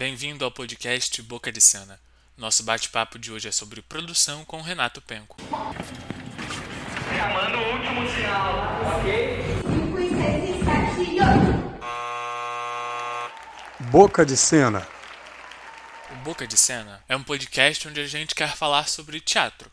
Bem-vindo ao podcast Boca de Cena. Nosso bate-papo de hoje é sobre produção com Renato Penco. Chamando o último sinal, ok? Boca de Cena. O Boca de Cena é um podcast onde a gente quer falar sobre teatro.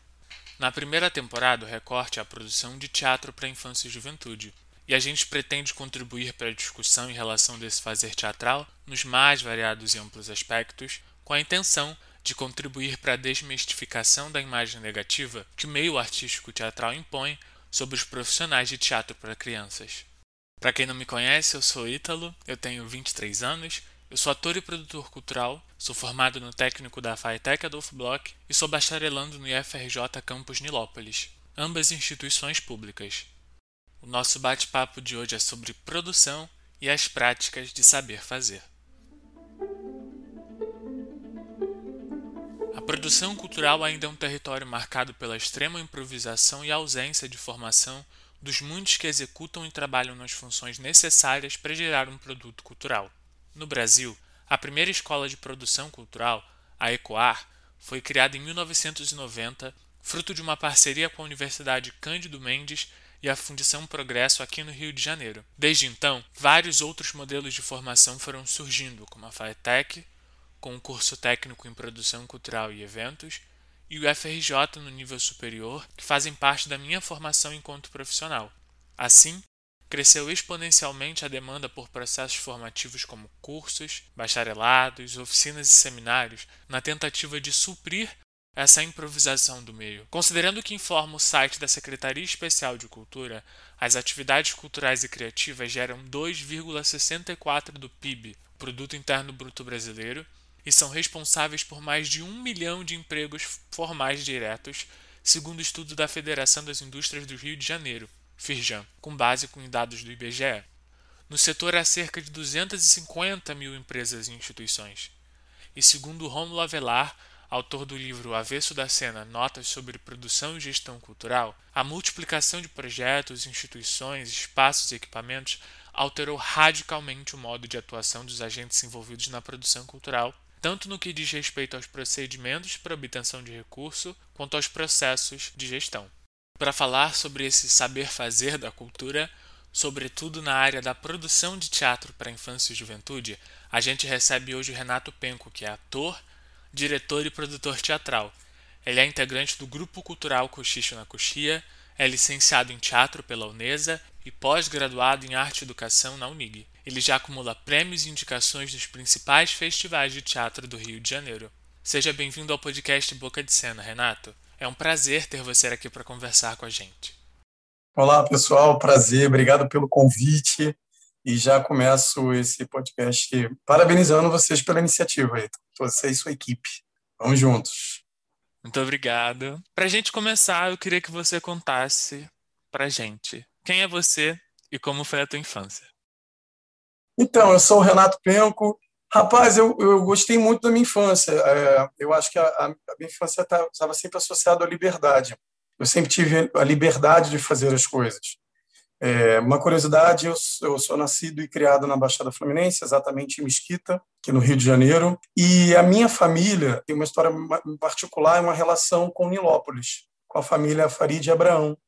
Na primeira temporada, o recorte é a produção de teatro para infância e juventude, e a gente pretende contribuir para a discussão em relação desse fazer teatral nos mais variados e amplos aspectos, com a intenção de contribuir para a desmistificação da imagem negativa que o meio artístico teatral impõe sobre os profissionais de teatro para crianças. Para quem não me conhece, eu sou Ítalo, eu tenho 23 anos, eu sou ator e produtor cultural, sou formado no técnico da FATEC Adolfo Bloch e sou bacharelando no IFRJ Campus Nilópolis, ambas instituições públicas. O nosso bate-papo de hoje é sobre produção e as práticas de saber fazer. A produção cultural ainda é um território marcado pela extrema improvisação e ausência de formação dos muitos que executam e trabalham nas funções necessárias para gerar um produto cultural. No Brasil, a primeira escola de produção cultural, a ECOAR, foi criada em 1990, fruto de uma parceria com a Universidade Cândido Mendes e a Fundição Progresso aqui no Rio de Janeiro. Desde então, vários outros modelos de formação foram surgindo, como a FATEC, com um curso técnico em produção cultural e eventos, e o FRJ no nível superior, que fazem parte da minha formação enquanto profissional. Assim, cresceu exponencialmente a demanda por processos formativos como cursos, bacharelados, oficinas e seminários, na tentativa de suprir essa improvisação do meio. Considerando que informa o site da Secretaria Especial de Cultura, as atividades culturais e criativas geram 2,64 do PIB, Produto Interno Bruto Brasileiro, e são responsáveis por mais de um milhão de empregos formais diretos, segundo estudo da Federação das Indústrias do Rio de Janeiro, FIRJAN, com base em dados do IBGE. No setor há cerca de 250 mil empresas e instituições. E segundo Romulo Avelar, autor do livro Avesso da Cena Notas sobre Produção e Gestão Cultural, a multiplicação de projetos, instituições, espaços e equipamentos alterou radicalmente o modo de atuação dos agentes envolvidos na produção cultural, tanto no que diz respeito aos procedimentos para obtenção de recurso, quanto aos processos de gestão. Para falar sobre esse saber fazer da cultura, sobretudo na área da produção de teatro para infância e juventude, a gente recebe hoje o Renato Penco, que é ator, diretor e produtor teatral. Ele é integrante do Grupo Cultural Cochicho na Coxia, é licenciado em teatro pela Unesa e pós-graduado em arte e educação na Unig. Ele já acumula prêmios e indicações dos principais festivais de teatro do Rio de Janeiro. Seja bem-vindo ao podcast Boca de Cena, Renato. É um prazer ter você aqui para conversar com a gente. Olá, pessoal. Prazer. Obrigado pelo convite. E já começo esse podcast parabenizando vocês pela iniciativa aí, você e sua equipe. Vamos juntos. Muito obrigado. Para a gente começar, eu queria que você contasse para a gente quem é você e como foi a tua infância. Então, eu sou o Renato Penco. Rapaz, eu, eu gostei muito da minha infância. É, eu acho que a, a minha infância estava tá, sempre associada à liberdade. Eu sempre tive a liberdade de fazer as coisas. É, uma curiosidade, eu, eu, sou nascido e criado na Baixada Fluminense, exatamente em Mesquita, aqui no Rio de Janeiro, e a minha família tem uma história particular, uma relação com Nilópolis, com a família Farid Abraão,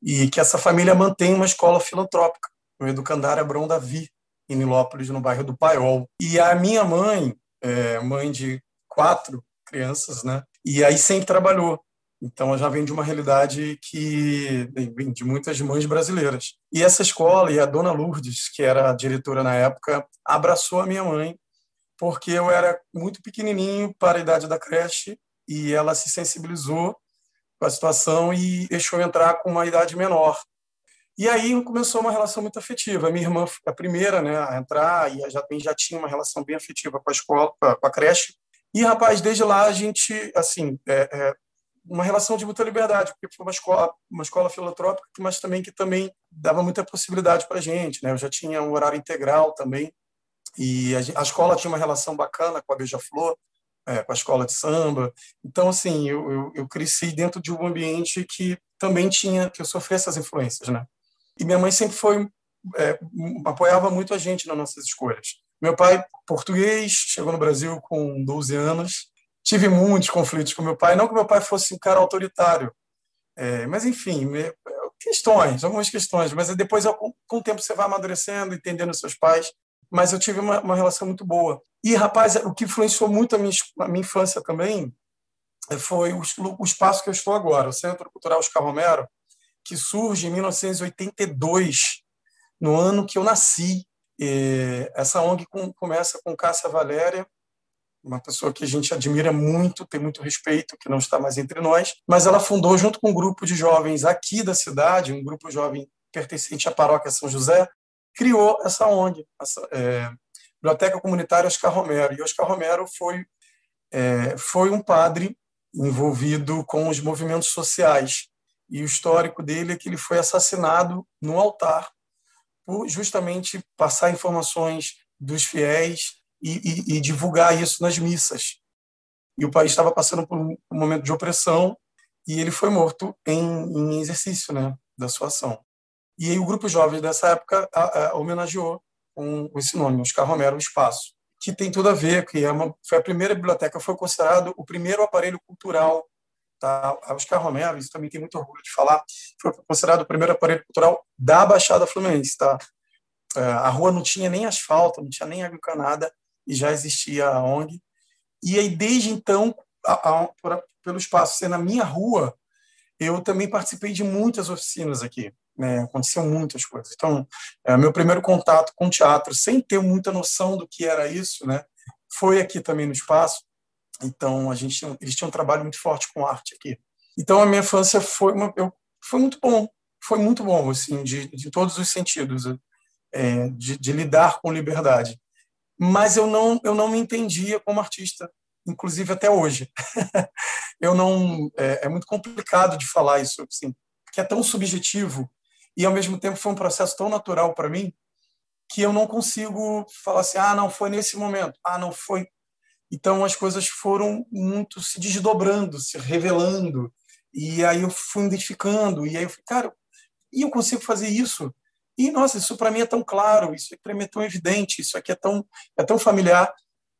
e que essa família mantém uma escola filantrópica, no Educandário Abraão Davi, em Nilópolis, no bairro do Paiol. E a minha mãe, é, mãe de quatro crianças, né, e aí sempre trabalhou. Então, ela já vem de uma realidade que vem de muitas mães brasileiras. E essa escola, e a dona Lourdes, que era a diretora na época, abraçou a minha mãe, porque eu era muito pequenininho para a idade da creche, e ela se sensibilizou com a situação e deixou entrar com uma idade menor. E aí começou uma relação muito afetiva. Minha irmã foi a primeira né, a entrar, e já, já tinha uma relação bem afetiva com a escola, com a creche. E, rapaz, desde lá a gente, assim, é, é, uma relação de muita liberdade, porque foi uma escola, uma escola filantrópica, mas também que também dava muita possibilidade para a gente. Né? Eu já tinha um horário integral também, e a, a escola tinha uma relação bacana com a Beija-Flor, é, com a escola de samba. Então, assim, eu, eu, eu, cresci dentro de um ambiente que também tinha, que eu sofri essas influências, né? E minha mãe sempre foi, é, apoiava muito a gente nas nossas escolhas. Meu pai, português, chegou no Brasil com 12 anos. Tive muitos conflitos com meu pai. Não que meu pai fosse um cara autoritário, é, mas, enfim, questões, algumas questões. Mas depois, com o tempo, você vai amadurecendo, entendendo seus pais. Mas eu tive uma, uma relação muito boa. E, rapaz, o que influenciou muito a minha, a minha infância também foi o, o espaço que eu estou agora, o Centro Cultural Oscar Romero, que surge em 1982, no ano que eu nasci. E essa ONG começa com Cássia Valéria, uma pessoa que a gente admira muito, tem muito respeito, que não está mais entre nós, mas ela fundou junto com um grupo de jovens aqui da cidade, um grupo jovem pertencente à paróquia São José, criou essa ONG, essa, é, Biblioteca Comunitária Oscar Romero. E Oscar Romero foi, é, foi um padre envolvido com os movimentos sociais. E o histórico dele é que ele foi assassinado no altar por justamente passar informações dos fiéis e, e, e divulgar isso nas missas. E o país estava passando por um momento de opressão e ele foi morto em, em exercício né, da sua ação. E aí o grupo jovem dessa época a, a, homenageou com esse nome, Oscar Romero, o Espaço, que tem tudo a ver, que é uma, foi a primeira biblioteca, foi considerado o primeiro aparelho cultural Tá? Oscar Romero, isso também tem muito orgulho de falar, foi considerado o primeiro aparelho cultural da Baixada Fluminense. Tá? É, a rua não tinha nem asfalto, não tinha nem água encanada, e já existia a ONG. E aí, desde então, a, a, por, pelo espaço ser na minha rua, eu também participei de muitas oficinas aqui. Né? Muitas coisas. Então, é, meu primeiro contato com teatro, sem ter muita noção do que era isso, né? foi aqui também no espaço. Então, a gente eles tinham um trabalho muito forte com arte aqui. Então, a minha infância foi uma, eu, foi muito bom, foi muito bom, assim, de, de todos os sentidos, é, de, de lidar com liberdade. Mas eu não, eu não me entendia como artista, inclusive até hoje. eu não, é, é muito complicado de falar isso, assim, que é tão subjetivo e ao mesmo tempo foi um processo tão natural para mim que eu não consigo falar assim, ah, não foi nesse momento, ah, não foi então as coisas foram muito se desdobrando, se revelando. E aí eu fui identificando, e aí eu falei, cara, e eu consigo fazer isso? E nossa, isso para mim é tão claro, isso para mim é tão evidente, isso aqui é tão é tão familiar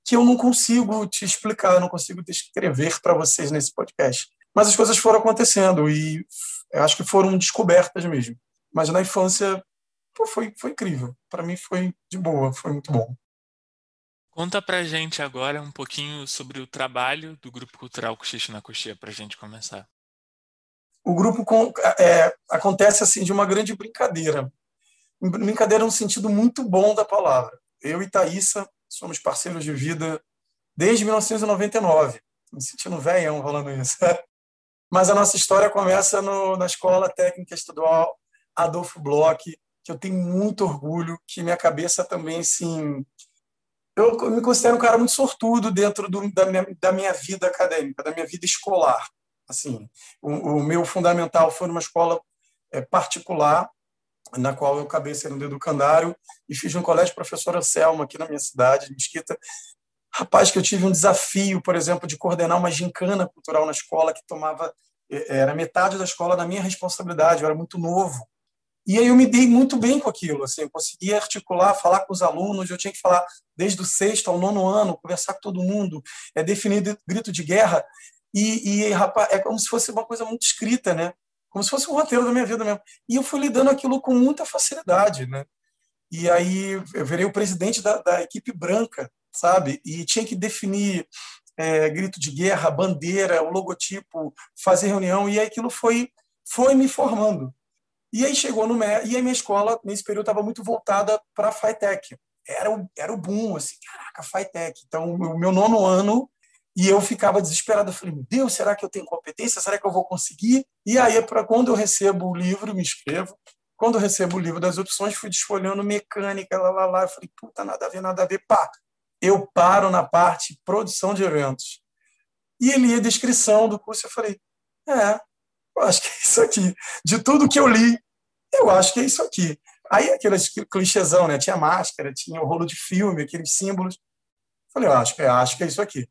que eu não consigo te explicar, não consigo descrever para vocês nesse podcast. Mas as coisas foram acontecendo e eu acho que foram descobertas mesmo. Mas na infância pô, foi foi incrível. Para mim foi de boa, foi muito bom. Conta pra gente agora um pouquinho sobre o trabalho do Grupo Cultural Cochiche na Coxia, pra gente começar. O grupo com, é, acontece assim de uma grande brincadeira. Brincadeira no sentido muito bom da palavra. Eu e Thaisa somos parceiros de vida desde 1999. Me sentindo velhão falando isso. Mas a nossa história começa no, na Escola Técnica Estadual Adolfo Bloch, que eu tenho muito orgulho, que minha cabeça também, assim, eu me considero um cara muito sortudo dentro do, da, minha, da minha vida acadêmica, da minha vida escolar. Assim, o, o meu fundamental foi numa escola é, particular, na qual eu acabei sendo educandário, e fiz um colégio professor Anselmo aqui na minha cidade, de Mesquita. Rapaz, que eu tive um desafio, por exemplo, de coordenar uma gincana cultural na escola que tomava é, era metade da escola da minha responsabilidade, eu era muito novo. E aí eu me dei muito bem com aquilo, assim, eu conseguia articular, falar com os alunos, eu tinha que falar desde o sexto ao nono ano, conversar com todo mundo, é definir grito de guerra, e, e rapaz, é como se fosse uma coisa muito escrita, né? Como se fosse um roteiro da minha vida mesmo. E eu fui lidando aquilo com muita facilidade, né? E aí eu virei o presidente da, da equipe branca, sabe? E tinha que definir é, grito de guerra, bandeira, o logotipo, fazer reunião, e aí aquilo foi, foi me formando. E aí chegou no e a minha escola nesse período estava muito voltada para a FITEC. Era o, era o boom, assim, caraca, FITEC. Então, o meu nono ano, e eu ficava desesperado. Eu falei, meu Deus, será que eu tenho competência? Será que eu vou conseguir? E aí, para quando eu recebo o livro, me inscrevo. Quando eu recebo o livro das opções, fui desfolhando mecânica, lá, lá, lá. Eu falei, puta, nada a ver, nada a ver. Pá, eu paro na parte produção de eventos. E ia a descrição do curso. Eu falei, é, eu acho que é isso aqui. De tudo que eu li, eu acho que é isso aqui. Aí aqueles clichêzão, né? Tinha máscara, tinha o rolo de filme, aqueles símbolos. Falei, eu acho, eu acho que é isso aqui.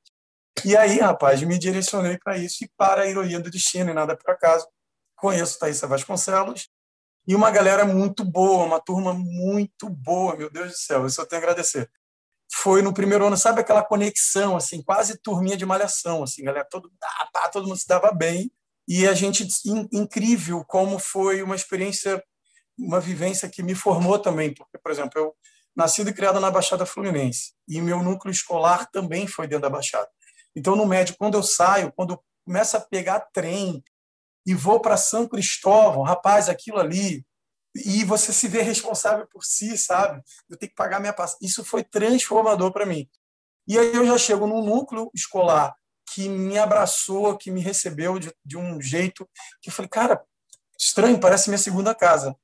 E aí, rapaz, me direcionei para isso e para a ironia do destino e nada por acaso. Conheço Thaisa Vasconcelos e uma galera muito boa, uma turma muito boa, meu Deus do céu, isso eu tenho a agradecer. foi no primeiro ano, sabe aquela conexão, assim, quase turminha de malhação, assim, galera, todo, ah, pá, todo mundo se dava bem, e a gente, in, incrível como foi uma experiência, uma vivência que me formou também, porque, por exemplo, eu nascido e criado na Baixada Fluminense, e meu núcleo escolar também foi dentro da Baixada. Então, no médio, quando eu saio, quando eu começo a pegar trem e vou para São Cristóvão, rapaz, aquilo ali, e você se vê responsável por si, sabe? Eu tenho que pagar minha passagem. Isso foi transformador para mim. E aí eu já chego num núcleo escolar que me abraçou, que me recebeu de, de um jeito que eu falei, cara, estranho, parece minha segunda casa.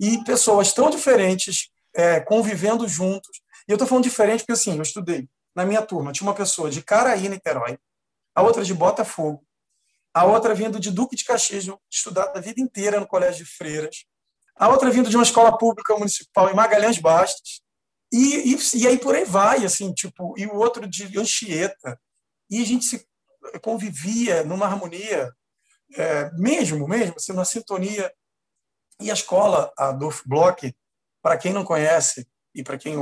E pessoas tão diferentes é, convivendo juntos. E eu estou falando diferente porque, assim, eu estudei na minha turma, tinha uma pessoa de Caraí, Niterói, a outra de Botafogo, a outra vindo de Duque de Caxias, estudado a vida inteira no Colégio de Freiras, a outra vindo de uma escola pública municipal em Magalhães Bastos, e, e, e aí por aí vai, assim, tipo, e o outro de Anchieta. E a gente se convivia numa harmonia, é, mesmo, mesmo, assim, numa sintonia. E a escola, a Adolf Bloch, para quem não conhece, e para quem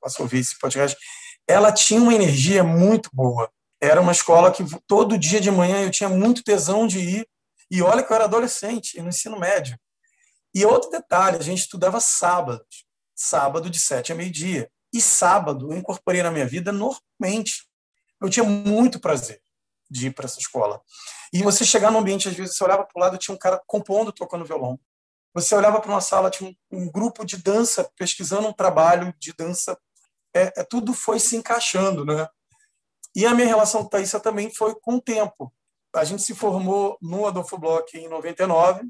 possa ouvir esse podcast, ela tinha uma energia muito boa. Era uma escola que todo dia de manhã eu tinha muito tesão de ir. E olha que eu era adolescente, no ensino médio. E outro detalhe, a gente estudava sábados, sábado de sete a meio-dia. E sábado eu incorporei na minha vida normalmente. Eu tinha muito prazer de ir para essa escola. E você chegar no ambiente, às vezes você olhava para o lado, tinha um cara compondo, tocando violão. Você olhava para uma sala, tinha um, um, grupo de dança pesquisando um trabalho de dança. É, é, tudo foi se encaixando, né? E a minha relação com Thaisa também foi com o tempo. A gente se formou no Adolfo Bloch em 99,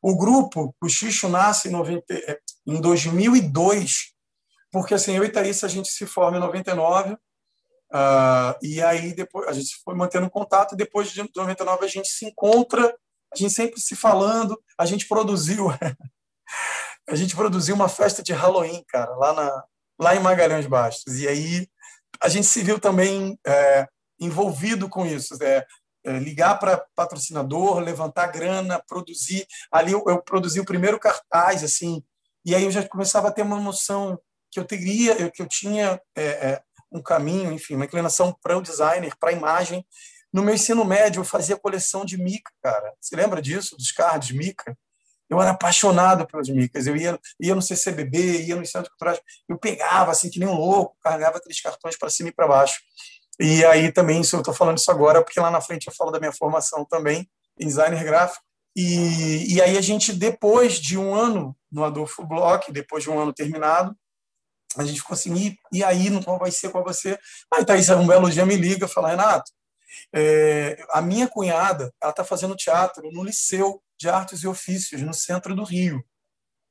o grupo, o Xixo, nasce em, 90, é, em 2002, porque assim, eu e Thaís, a gente se forma em 99, uh, ah, e aí depois a gente foi mantendo contato, depois de 99 a gente se encontra, a gente sempre se falando, a gente produziu a gente produziu uma festa de Halloween, cara, lá, na, lá em Magalhães Bastos, e aí a gente se viu também é, envolvido com isso, é, é, ligar para patrocinador, levantar grana, produzir. Ali eu, eu, produzi o primeiro cartaz, assim, e aí eu já começava a ter uma noção que eu teria, que eu tinha é, é, um caminho, enfim, uma inclinação para o designer, para a imagem. No meu ensino médio, eu fazia coleção de mica, cara. Você lembra disso, dos cards mica? Eu era apaixonado pelas micas. Eu ia, ia no CCBB, ia nos centros culturais. Eu pegava, assim, que nem um louco, carregava aqueles cartões para cima e para baixo. E aí também, eu estou falando isso agora, porque lá na frente eu falo da minha formação também, em designer gráfico. E, e aí a gente, depois de um ano no Adolfo Bloch, depois de um ano terminado, a gente ficou assim, e, e aí, qual vai ser, qual vai ser? Aí Thaís, um belo dia me liga, fala, Renato, é, a minha cunhada, ela está fazendo teatro no Liceu de Artes e Ofícios, no centro do Rio.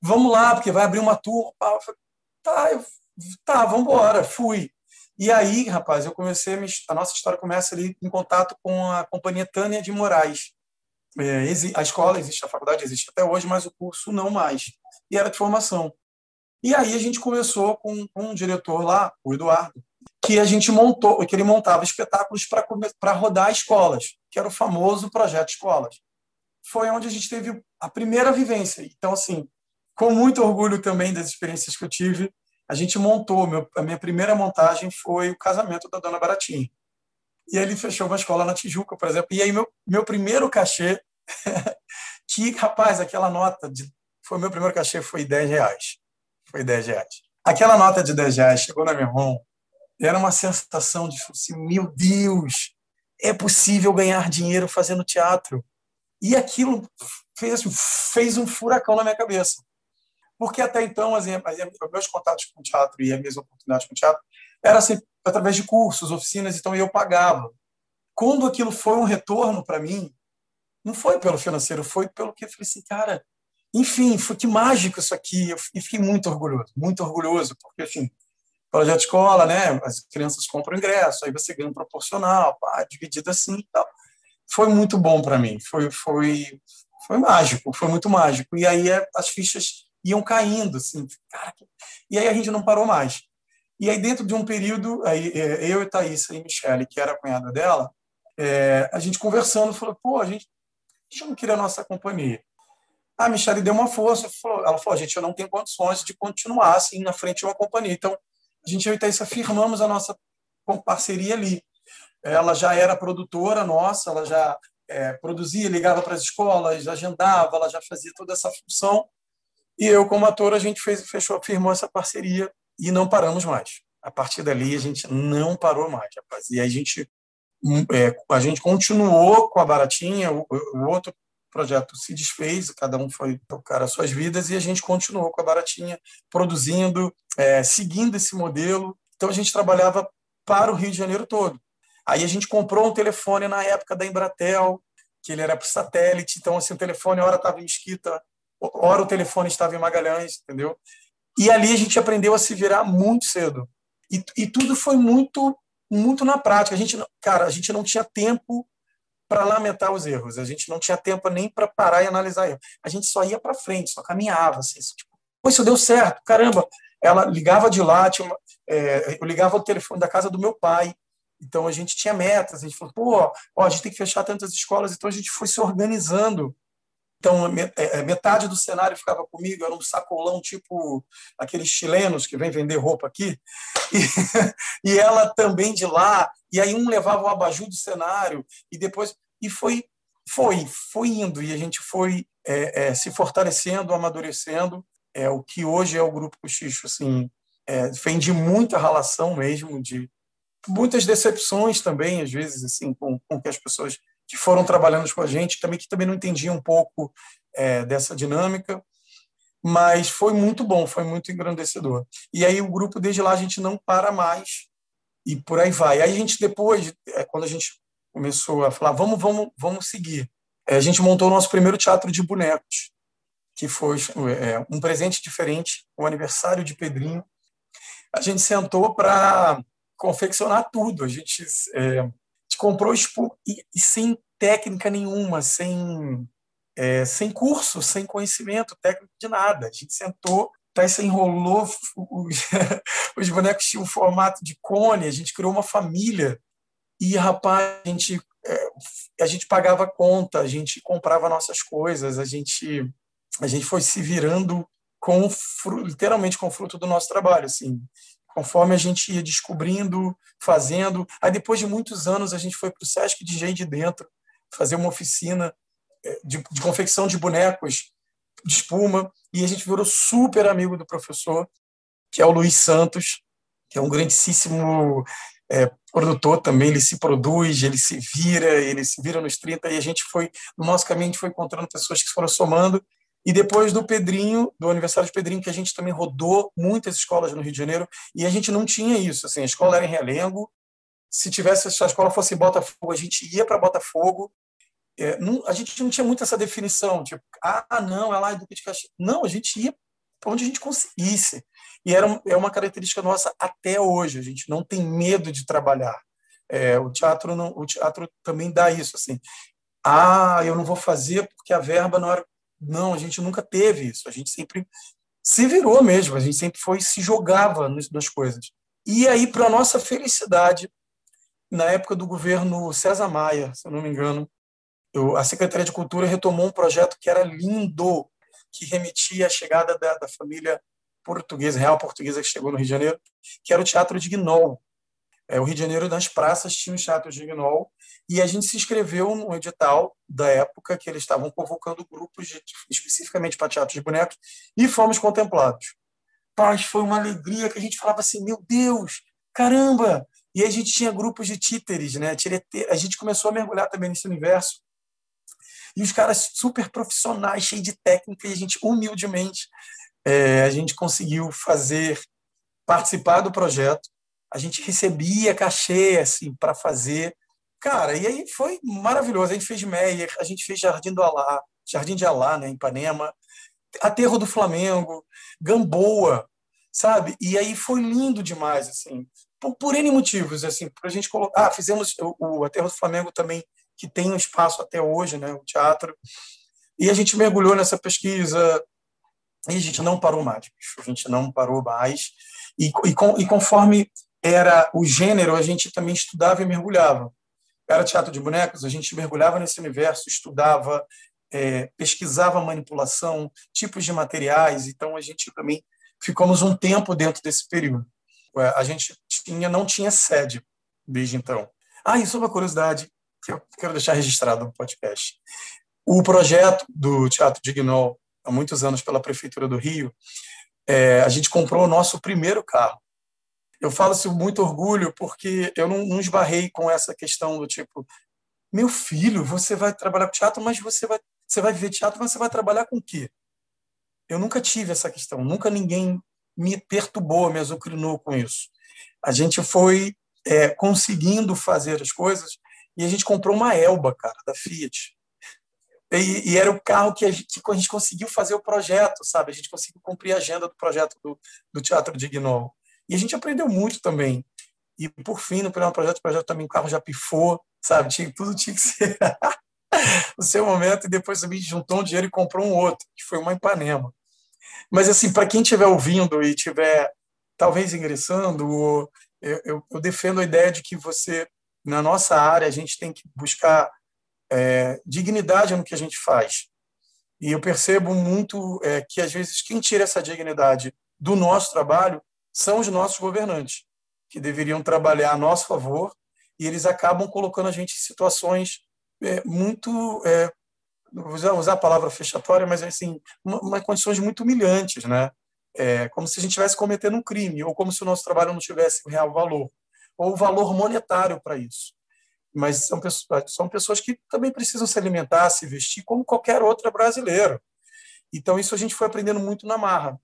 Vamos lá, porque vai abrir uma turma. Tá, eu, tá, vamos embora. Fui. E aí, rapaz, eu comecei a, me, a nossa história começa ali em contato com a companhia Tânia de Moraes. É, a escola existe, a faculdade existe até hoje, mas o curso não mais. E era de formação. E aí a gente começou com, com um diretor lá, o Eduardo, que a gente montou, que ele montava espetáculos para rodar escolas, que era o famoso projeto escolas. Foi onde a gente teve a primeira vivência. Então, assim, com muito orgulho também das experiências que eu tive, a gente montou, meu, a minha primeira montagem foi o casamento da Dona Baratinha. E ele fechou uma escola na Tijuca, por exemplo. E aí meu, meu primeiro cachê, que, rapaz, aquela nota, de, foi meu primeiro cachê, foi 10 reais. Foi 10 reais. Aquela nota de 10 reais chegou na minha mão, era uma sensação de, assim, meu Deus, é possível ganhar dinheiro fazendo teatro. E aquilo fez, assim, fez um furacão na minha cabeça. Porque até então, as, as, os meus contatos com o teatro e as minhas oportunidades com o teatro eram assim, através de cursos, oficinas, então eu pagava. Quando aquilo foi um retorno para mim, não foi pelo financeiro, foi pelo que eu falei assim, cara, enfim, foi que mágico isso aqui. Eu fiquei muito orgulhoso, muito orgulhoso, porque, enfim, projeto escola, né? As crianças compram ingresso, aí você ganha um proporcional, pá, dividido assim e tal. Foi muito bom para mim, foi, foi, foi mágico, foi muito mágico. E aí é, as fichas iam caindo, assim, cara, e aí a gente não parou mais. E aí, dentro de um período, aí, é, eu e Thaís e Michele, que era a cunhada dela, é, a gente conversando, falou, pô, a gente, a gente não queria a nossa companhia. A Michele deu uma força, falou, ela falou, gente, eu não tenho condições de continuar assim na frente de uma companhia. Então, a gente, eu e Thaís, firmamos a nossa parceria ali. Ela já era produtora nossa, ela já é, produzia, ligava para as escolas, agendava, ela já fazia toda essa função. E eu, como ator, a gente fez, fechou, firmou essa parceria e não paramos mais. A partir dali, a gente não parou mais, rapaz. E a gente, é, a gente continuou com a Baratinha, o, o outro projeto se desfez, cada um foi tocar as suas vidas e a gente continuou com a Baratinha, produzindo, é, seguindo esse modelo. Então a gente trabalhava para o Rio de Janeiro todo. Aí a gente comprou um telefone na época da Embratel, que ele era para satélite, então assim o telefone hora estava em Mesquita, hora o telefone estava em Magalhães, entendeu? E ali a gente aprendeu a se virar muito cedo. E, e tudo foi muito muito na prática. A gente, cara, a gente não tinha tempo para lamentar os erros. A gente não tinha tempo nem para parar e analisar erros. A gente só ia para frente, só caminhava. Assim, tipo, Pô, isso deu certo, caramba. Ela ligava de lá, tinha uma, é, eu ligava o telefone da casa do meu pai. Então a gente tinha metas. A gente falou, pô, ó, a gente tem que fechar tantas escolas. Então a gente foi se organizando então, é, é, metade do cenário ficava comigo, era um sacolão tipo aqueles chilenos que vêm vender roupa aqui, e, e ela também de lá, e aí um levava o abajur do cenário, e depois. E foi, foi, foi indo, e a gente foi é, é, se fortalecendo, amadurecendo. É, o que hoje é o Grupo Cochicho, assim, é, vem de muita relação mesmo, de muitas decepções também, às vezes, assim, com, com que as pessoas que foram trabalhando com a gente, também que também não entendiam um pouco é, dessa dinâmica, mas foi muito bom, foi muito engrandecedor. E aí o grupo desde lá a gente não para mais e por aí vai. Aí a gente depois, é, quando a gente começou a falar, vamos, vamos, vamos seguir, é, a gente montou o nosso primeiro teatro de bonecos, que foi é, um presente diferente, o aniversário de Pedrinho. A gente sentou para confeccionar tudo. A gente é, comprou tipo, e, e sem técnica nenhuma, sem, é, sem curso, sem conhecimento técnico de nada. A gente sentou, se enrolou, os, os bonecos tinham um formato de cone, a gente criou uma família. E, rapaz, a gente, é, a gente pagava conta, a gente comprava nossas coisas, a gente, a gente foi se virando com literalmente com o fruto do nosso trabalho, assim conforme a gente ia descobrindo, fazendo. Aí, depois de muitos anos, a gente foi para o Sesc de Engenho de Dentro fazer uma oficina eh, de, de, confecção de bonecos de espuma, e a gente virou super amigo do professor, que é o Luiz Santos, que é um grandíssimo é, produtor também, ele se produz, ele se vira, ele se vira nos 30, e a gente foi, no nosso caminho, a gente foi encontrando pessoas que foram somando, e depois do Pedrinho, do aniversário de Pedrinho, que a gente também rodou muitas escolas no Rio de Janeiro, e a gente não tinha isso. Assim, a escola era em Realengo. Se tivesse se a escola fosse em Botafogo, a gente ia para Botafogo. É, não, a gente não tinha muito essa definição, tipo, ah, não, é lá Duque de Caxias. Não, a gente ia para onde a gente conseguisse. E era, é uma característica nossa até hoje. A gente não tem medo de trabalhar. É, o teatro não, o teatro também dá isso assim. Ah, eu não vou fazer porque a verba não era não, a gente nunca teve isso. A gente sempre se virou mesmo, a gente sempre foi se jogava nas coisas. E aí, para nossa felicidade, na época do governo César Maia, se eu não me engano, eu, a Secretaria de Cultura retomou um projeto que era lindo, que remetia à chegada da, da família portuguesa, real portuguesa que chegou no Rio de Janeiro, que era o Teatro de Guinol. É, o Rio de Janeiro, nas praças, tinha o Teatro de Guinol, e a gente se inscreveu no edital da época que eles estavam convocando grupos de, especificamente para teatro de bonecos e fomos contemplados. Mas foi uma alegria que a gente falava assim, meu Deus, caramba! E a gente tinha grupos de títeres, né? A gente começou a mergulhar também nesse universo. E os caras super profissionais, cheios de técnica, e a gente, humildemente, é, a gente conseguiu fazer, participar do projeto. A gente recebia cachê assim, para fazer Cara, e aí foi maravilhoso. A gente fez Meyer, a gente fez Jardim do Alá, Jardim de Alá, né, em Ipanema, Aterro do Flamengo, Gamboa, sabe? E aí foi lindo demais, assim, por, por N motivos, assim, para a gente colocar. Ah, fizemos o, o Aterro do Flamengo também, que tem um espaço até hoje, né, o teatro. E a gente mergulhou nessa pesquisa e a gente não parou mais, a gente não parou mais. E, e, com, e conforme era o gênero, a gente também estudava e mergulhava era teatro de bonecos, a gente mergulhava nesse universo, estudava, é, pesquisava manipulação, tipos de materiais, então a gente também ficamos um tempo dentro desse período. a gente tinha, não tinha sede desde então. Ah, isso é uma curiosidade que eu quero deixar registrado no podcast. O projeto do Teatro Dignol, há muitos anos pela Prefeitura do Rio, é, a gente comprou o nosso primeiro carro. Eu falo isso muito orgulho porque eu não, não esbarrei com essa questão do tipo, meu filho, você vai trabalhar com teatro, mas você vai, você vai viver teatro, mas você vai trabalhar com o quê? Eu nunca tive essa questão, nunca ninguém me perturbou, me azucrinou com isso. A gente foi é, conseguindo fazer as coisas e a gente comprou uma Elba, cara, da Fiat. E, e, era o carro que a, gente, que a gente conseguiu fazer o projeto, sabe? A gente conseguiu cumprir a agenda do projeto do, do Teatro Dignol. E a gente aprendeu muito também. E, por fim, no primeiro projeto, o projeto também o carro já pifou, sabe? Tinha, tudo tinha que ser o seu momento. E depois a gente juntou um dinheiro e comprou um outro, que foi uma Ipanema. Mas, assim, para quem estiver ouvindo e estiver talvez ingressando, eu, eu, eu, defendo a ideia de que você, na nossa área, a gente tem que buscar é, dignidade no que a gente faz. E eu percebo muito é, que, às vezes, quem tira essa dignidade do nosso trabalho são os nossos governantes, que deveriam trabalhar a nosso favor, e eles acabam colocando a gente em situações é, muito é, usar, usar a palavra fechatória, mas assim, uma, uma condições muito humilhantes, né? É, como se a gente estivesse cometendo um crime, ou como se o nosso trabalho não tivesse o real valor, ou valor monetário para isso. Mas são pessoas, são pessoas que também precisam se alimentar, se vestir, como qualquer outro brasileiro. Então, isso a gente foi aprendendo muito na marra.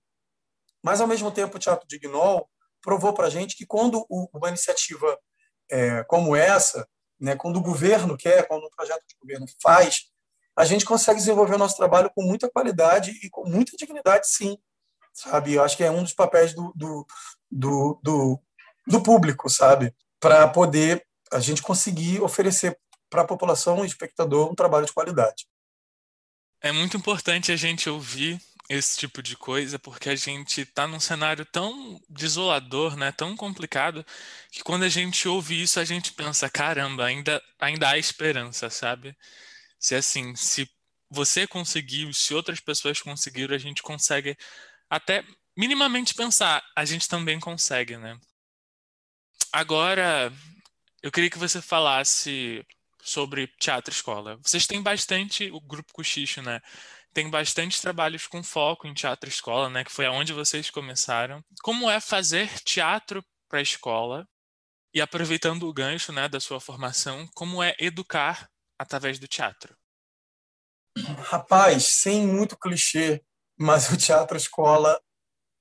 Mas, ao mesmo tempo, o Teatro de Gnol provou para a gente que quando uma iniciativa é, como essa, né, quando o governo quer, quando um projeto de governo faz, a gente consegue desenvolver o nosso trabalho com muita qualidade e com muita dignidade, sim. Sabe? Eu acho que é um dos papéis do, do, do, do, do público, sabe? Para poder a gente conseguir oferecer para a população e espectador um trabalho de qualidade. É muito importante a gente ouvir esse tipo de coisa, porque a gente está num cenário tão desolador, né, tão complicado, que quando a gente ouve isso, a gente pensa, caramba, ainda, ainda há esperança, sabe? Se assim, se você conseguiu, se outras pessoas conseguiram, a gente consegue até minimamente pensar, a gente também consegue, né? Agora, eu queria que você falasse sobre teatro escola. Vocês têm bastante, o grupo Cochicho, né? Tem bastante trabalhos com foco em teatro escola, né? Que foi aonde vocês começaram. Como é fazer teatro para a escola? E aproveitando o gancho, né, da sua formação, como é educar através do teatro? Rapaz, sem muito clichê, mas o teatro escola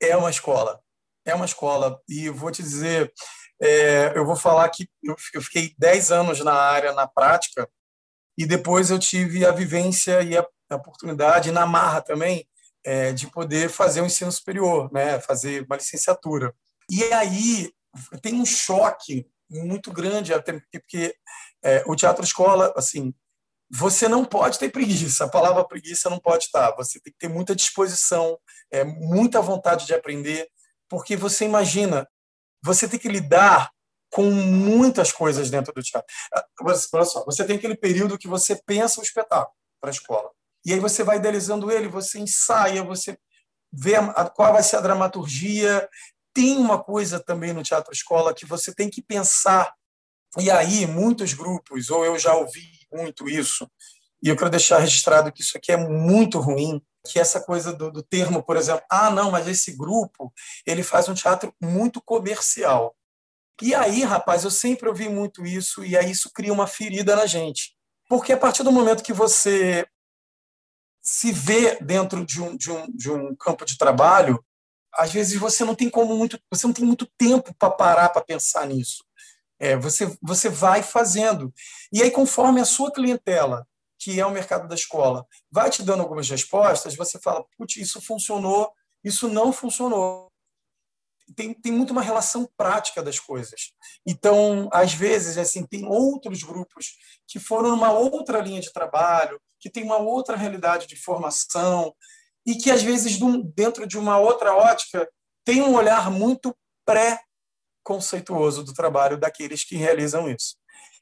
é uma escola. É uma escola. E eu vou te dizer, é, eu vou falar que eu, fiquei 10 anos na área, na prática, e depois eu tive a vivência e a, a oportunidade, na marra também, é, de poder fazer um ensino superior, né, fazer uma licenciatura. E aí tem um choque muito grande, até porque é, o teatro escola, assim, você não pode ter preguiça. A palavra preguiça não pode estar. Você tem que ter muita disposição, é, muita vontade de aprender, porque você imagina, você tem que lidar com muitas coisas dentro do teatro. Ah, olha só, você tem aquele período que você pensa o espetáculo para a escola. E aí você vai idealizando ele, você ensaia, você vê qual vai ser a dramaturgia. Tem uma coisa também no teatro escola que você tem que pensar e aí, muitos grupos, ou eu já ouvi muito isso, e eu quero deixar registrado que isso aqui é muito ruim, que essa coisa do, do termo, por exemplo, ah, não, mas esse grupo, ele faz um teatro muito comercial. E aí, rapaz, eu sempre ouvi muito isso, e aí isso cria uma ferida na gente. Porque a partir do momento que você se vê dentro de um, de um, de um campo de trabalho, às vezes você não tem como muito, você não tem muito tempo para parar para pensar nisso. É, você, você vai fazendo. E aí, conforme a sua clientela, que é o mercado da escola, vai te dando algumas respostas, você fala, putz, isso funcionou, isso não funcionou. Tem, tem muito uma relação prática das coisas. Então, às vezes, assim, tem outros grupos que foram numa outra linha de trabalho, que tem uma outra realidade de formação, e que, às vezes, dentro de uma outra ótica, tem um olhar muito pré conceituoso do trabalho daqueles que realizam isso.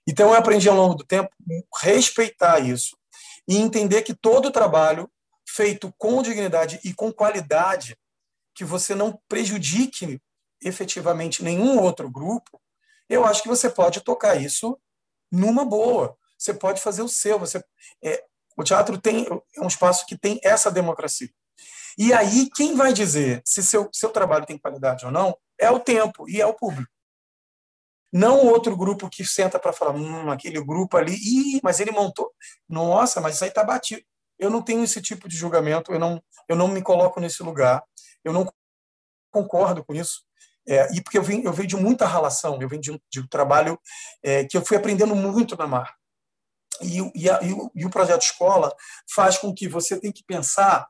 Então, eu aprendi ao longo do tempo respeitar isso e entender que todo trabalho feito com dignidade e com qualidade, que você não prejudique efetivamente nenhum outro grupo, eu acho que você pode tocar isso numa boa. Você pode fazer o seu. Você, é, o teatro tem é um espaço que tem essa democracia. E aí, quem vai dizer se seu, seu trabalho tem qualidade ou não é o tempo e é o público. Não outro grupo que senta para falar, hum, aquele grupo ali, Ih, mas ele montou. Nossa, mas isso aí está batido. Eu não tenho esse tipo de julgamento, eu não, eu não me coloco nesse lugar, eu não concordo com isso. É, e porque eu venho, eu venho de muita relação, eu venho de um, de um trabalho é, que eu fui aprendendo muito na mar. E, e, a, e, o, e, o, projeto escola faz com que você tenha que pensar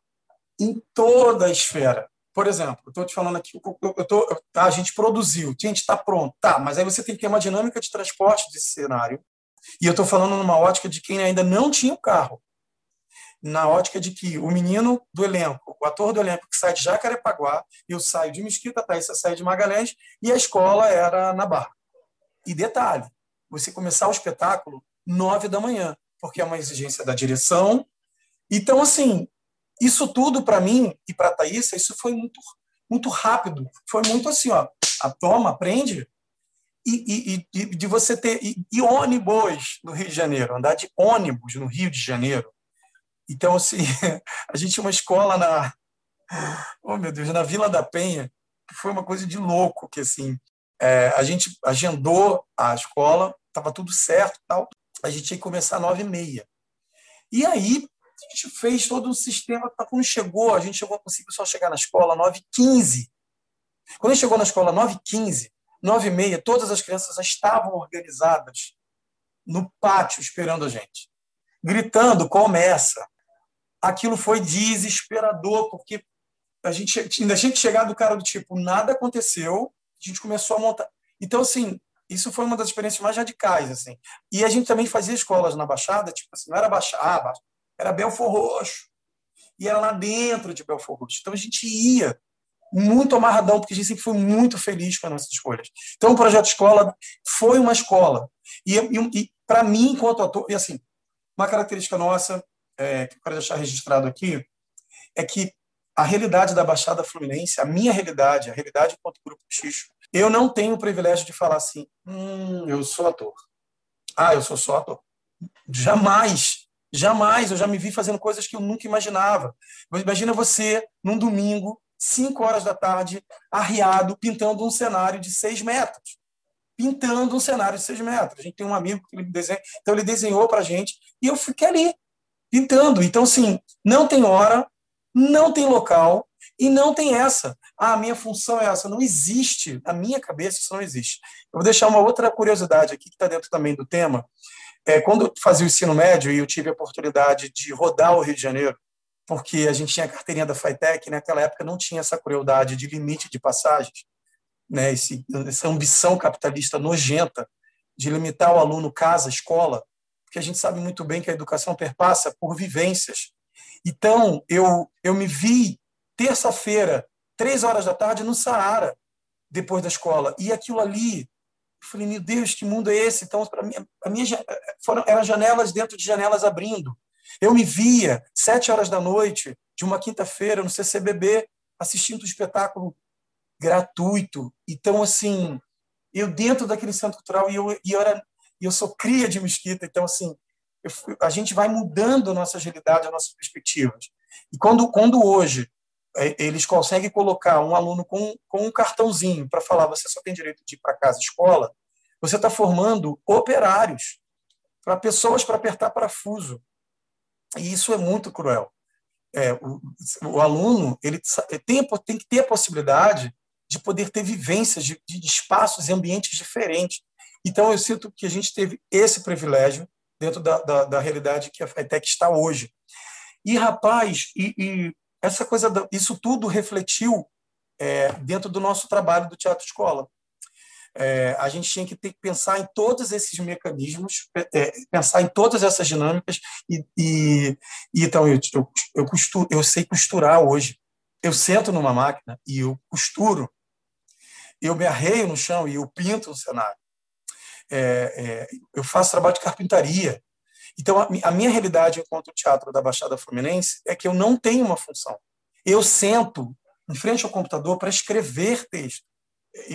em toda a esfera. Por exemplo, estou te falando aqui, eu, tô, tá, a gente produziu, a gente está pronto, tá, mas aí você tem que ter uma dinâmica de transporte desse cenário. E eu estou falando numa ótica de quem ainda não tinha o carro. Na ótica de que o menino do elenco, o ator do elenco que sai de Jacarepaguá, eu saio de Mesquita, a Thaís sai de Magalhães, e a escola era na Barra. E detalhe, você começar o espetáculo nove da manhã, porque é uma exigência da direção. Então, assim, isso tudo para mim e para a Thaís, isso foi muito, muito rápido. Foi muito assim, ó, a toma, aprende. E, e, e de você ter. E, e, ônibus no Rio de Janeiro, andar de ônibus no Rio de Janeiro. Então, assim, a gente tinha uma escola na. Oh, meu Deus, na Vila da Penha, que foi uma coisa de louco, que assim, é, a gente agendou a escola, estava tudo certo tal. A gente tinha que começar às nove e meia. E aí, a gente fez todo o sistema. Tá, quando chegou, a gente chegou, conseguiu só chegar na escola 9h15. Quando a gente chegou na escola 9h15, 9h30, todas as crianças já estavam organizadas no pátio esperando a gente, gritando: começa. Aquilo foi desesperador, porque a gente ainda tinha que chegar do cara do tipo: nada aconteceu, a gente começou a montar. Então, assim, isso foi uma das experiências mais radicais, assim. E a gente também fazia escolas na Baixada, tipo assim, não era Baixada, ah, era Belfor Roxo. E era lá dentro de Belfor Roxo. Então a gente ia muito amarradão, porque a gente sempre foi muito feliz com as nossas escolhas. Então o Projeto Escola foi uma escola. E, e, e para mim, enquanto ator, e assim, uma característica nossa, é, que eu quero deixar registrado aqui, é que a realidade da Baixada Fluminense, a minha realidade, a realidade enquanto Grupo Xixo, eu não tenho o privilégio de falar assim, hum, eu sou ator. Ah, eu sou só ator. Jamais. Jamais, eu já me vi fazendo coisas que eu nunca imaginava. Imagina você, num domingo, 5 horas da tarde, arriado, pintando um cenário de 6 metros. Pintando um cenário de 6 metros. A gente tem um amigo que ele desenha, então ele desenhou para a gente, e eu fiquei ali, pintando. Então, assim, não tem hora, não tem local, e não tem essa. Ah, a minha função é essa. Não existe. Na minha cabeça, isso não existe. Eu vou deixar uma outra curiosidade aqui, que está dentro também do tema, é, quando eu fazia o ensino médio e eu tive a oportunidade de rodar o Rio de Janeiro, porque a gente tinha a carteirinha da FITEC, naquela época não tinha essa crueldade de limite de passagens, né, esse, essa ambição capitalista nojenta de limitar o aluno casa, escola, porque a gente sabe muito bem que a educação perpassa por vivências. Então, eu, eu me vi terça-feira, três horas da tarde, no Saara, depois da escola. E aquilo ali eu falei, meu Deus, que mundo é esse? Então, para mim, a minha, foram, eram janelas dentro de janelas abrindo. Eu me via, sete horas da noite, de uma quinta-feira, no CCBB, assistindo um espetáculo gratuito. Então, assim, eu dentro daquele centro cultural, e eu, e eu, era, eu sou cria de Mesquita, então, assim, eu, a gente vai mudando a nossa realidade, as nossas perspectivas. E quando, quando hoje eles conseguem colocar um aluno com, com um cartãozinho para falar você só tem direito de ir para casa escola, você está formando operários para pessoas para apertar parafuso. E isso é muito cruel. É, o, o, aluno ele tem, tem que ter a possibilidade de poder ter vivências de, de espaços e ambientes diferentes. Então, eu sinto que a gente teve esse privilégio dentro da, da, da realidade que a FITEC está hoje. E, rapaz, e, e essa coisa, isso tudo refletiu é, dentro do nosso trabalho do Teatro Escola. É, a gente tinha que ter que pensar em todos esses mecanismos, é, pensar em todas essas dinâmicas e, e, e então eu, eu, eu, costuro, eu sei costurar hoje. Eu sento numa máquina e eu costuro, eu me arreio no chão e eu pinto no cenário. É, é, eu faço trabalho de carpintaria, então, a minha realidade enquanto teatro da Baixada Fluminense é que eu não tenho uma função. Eu sento em frente ao computador para escrever texto.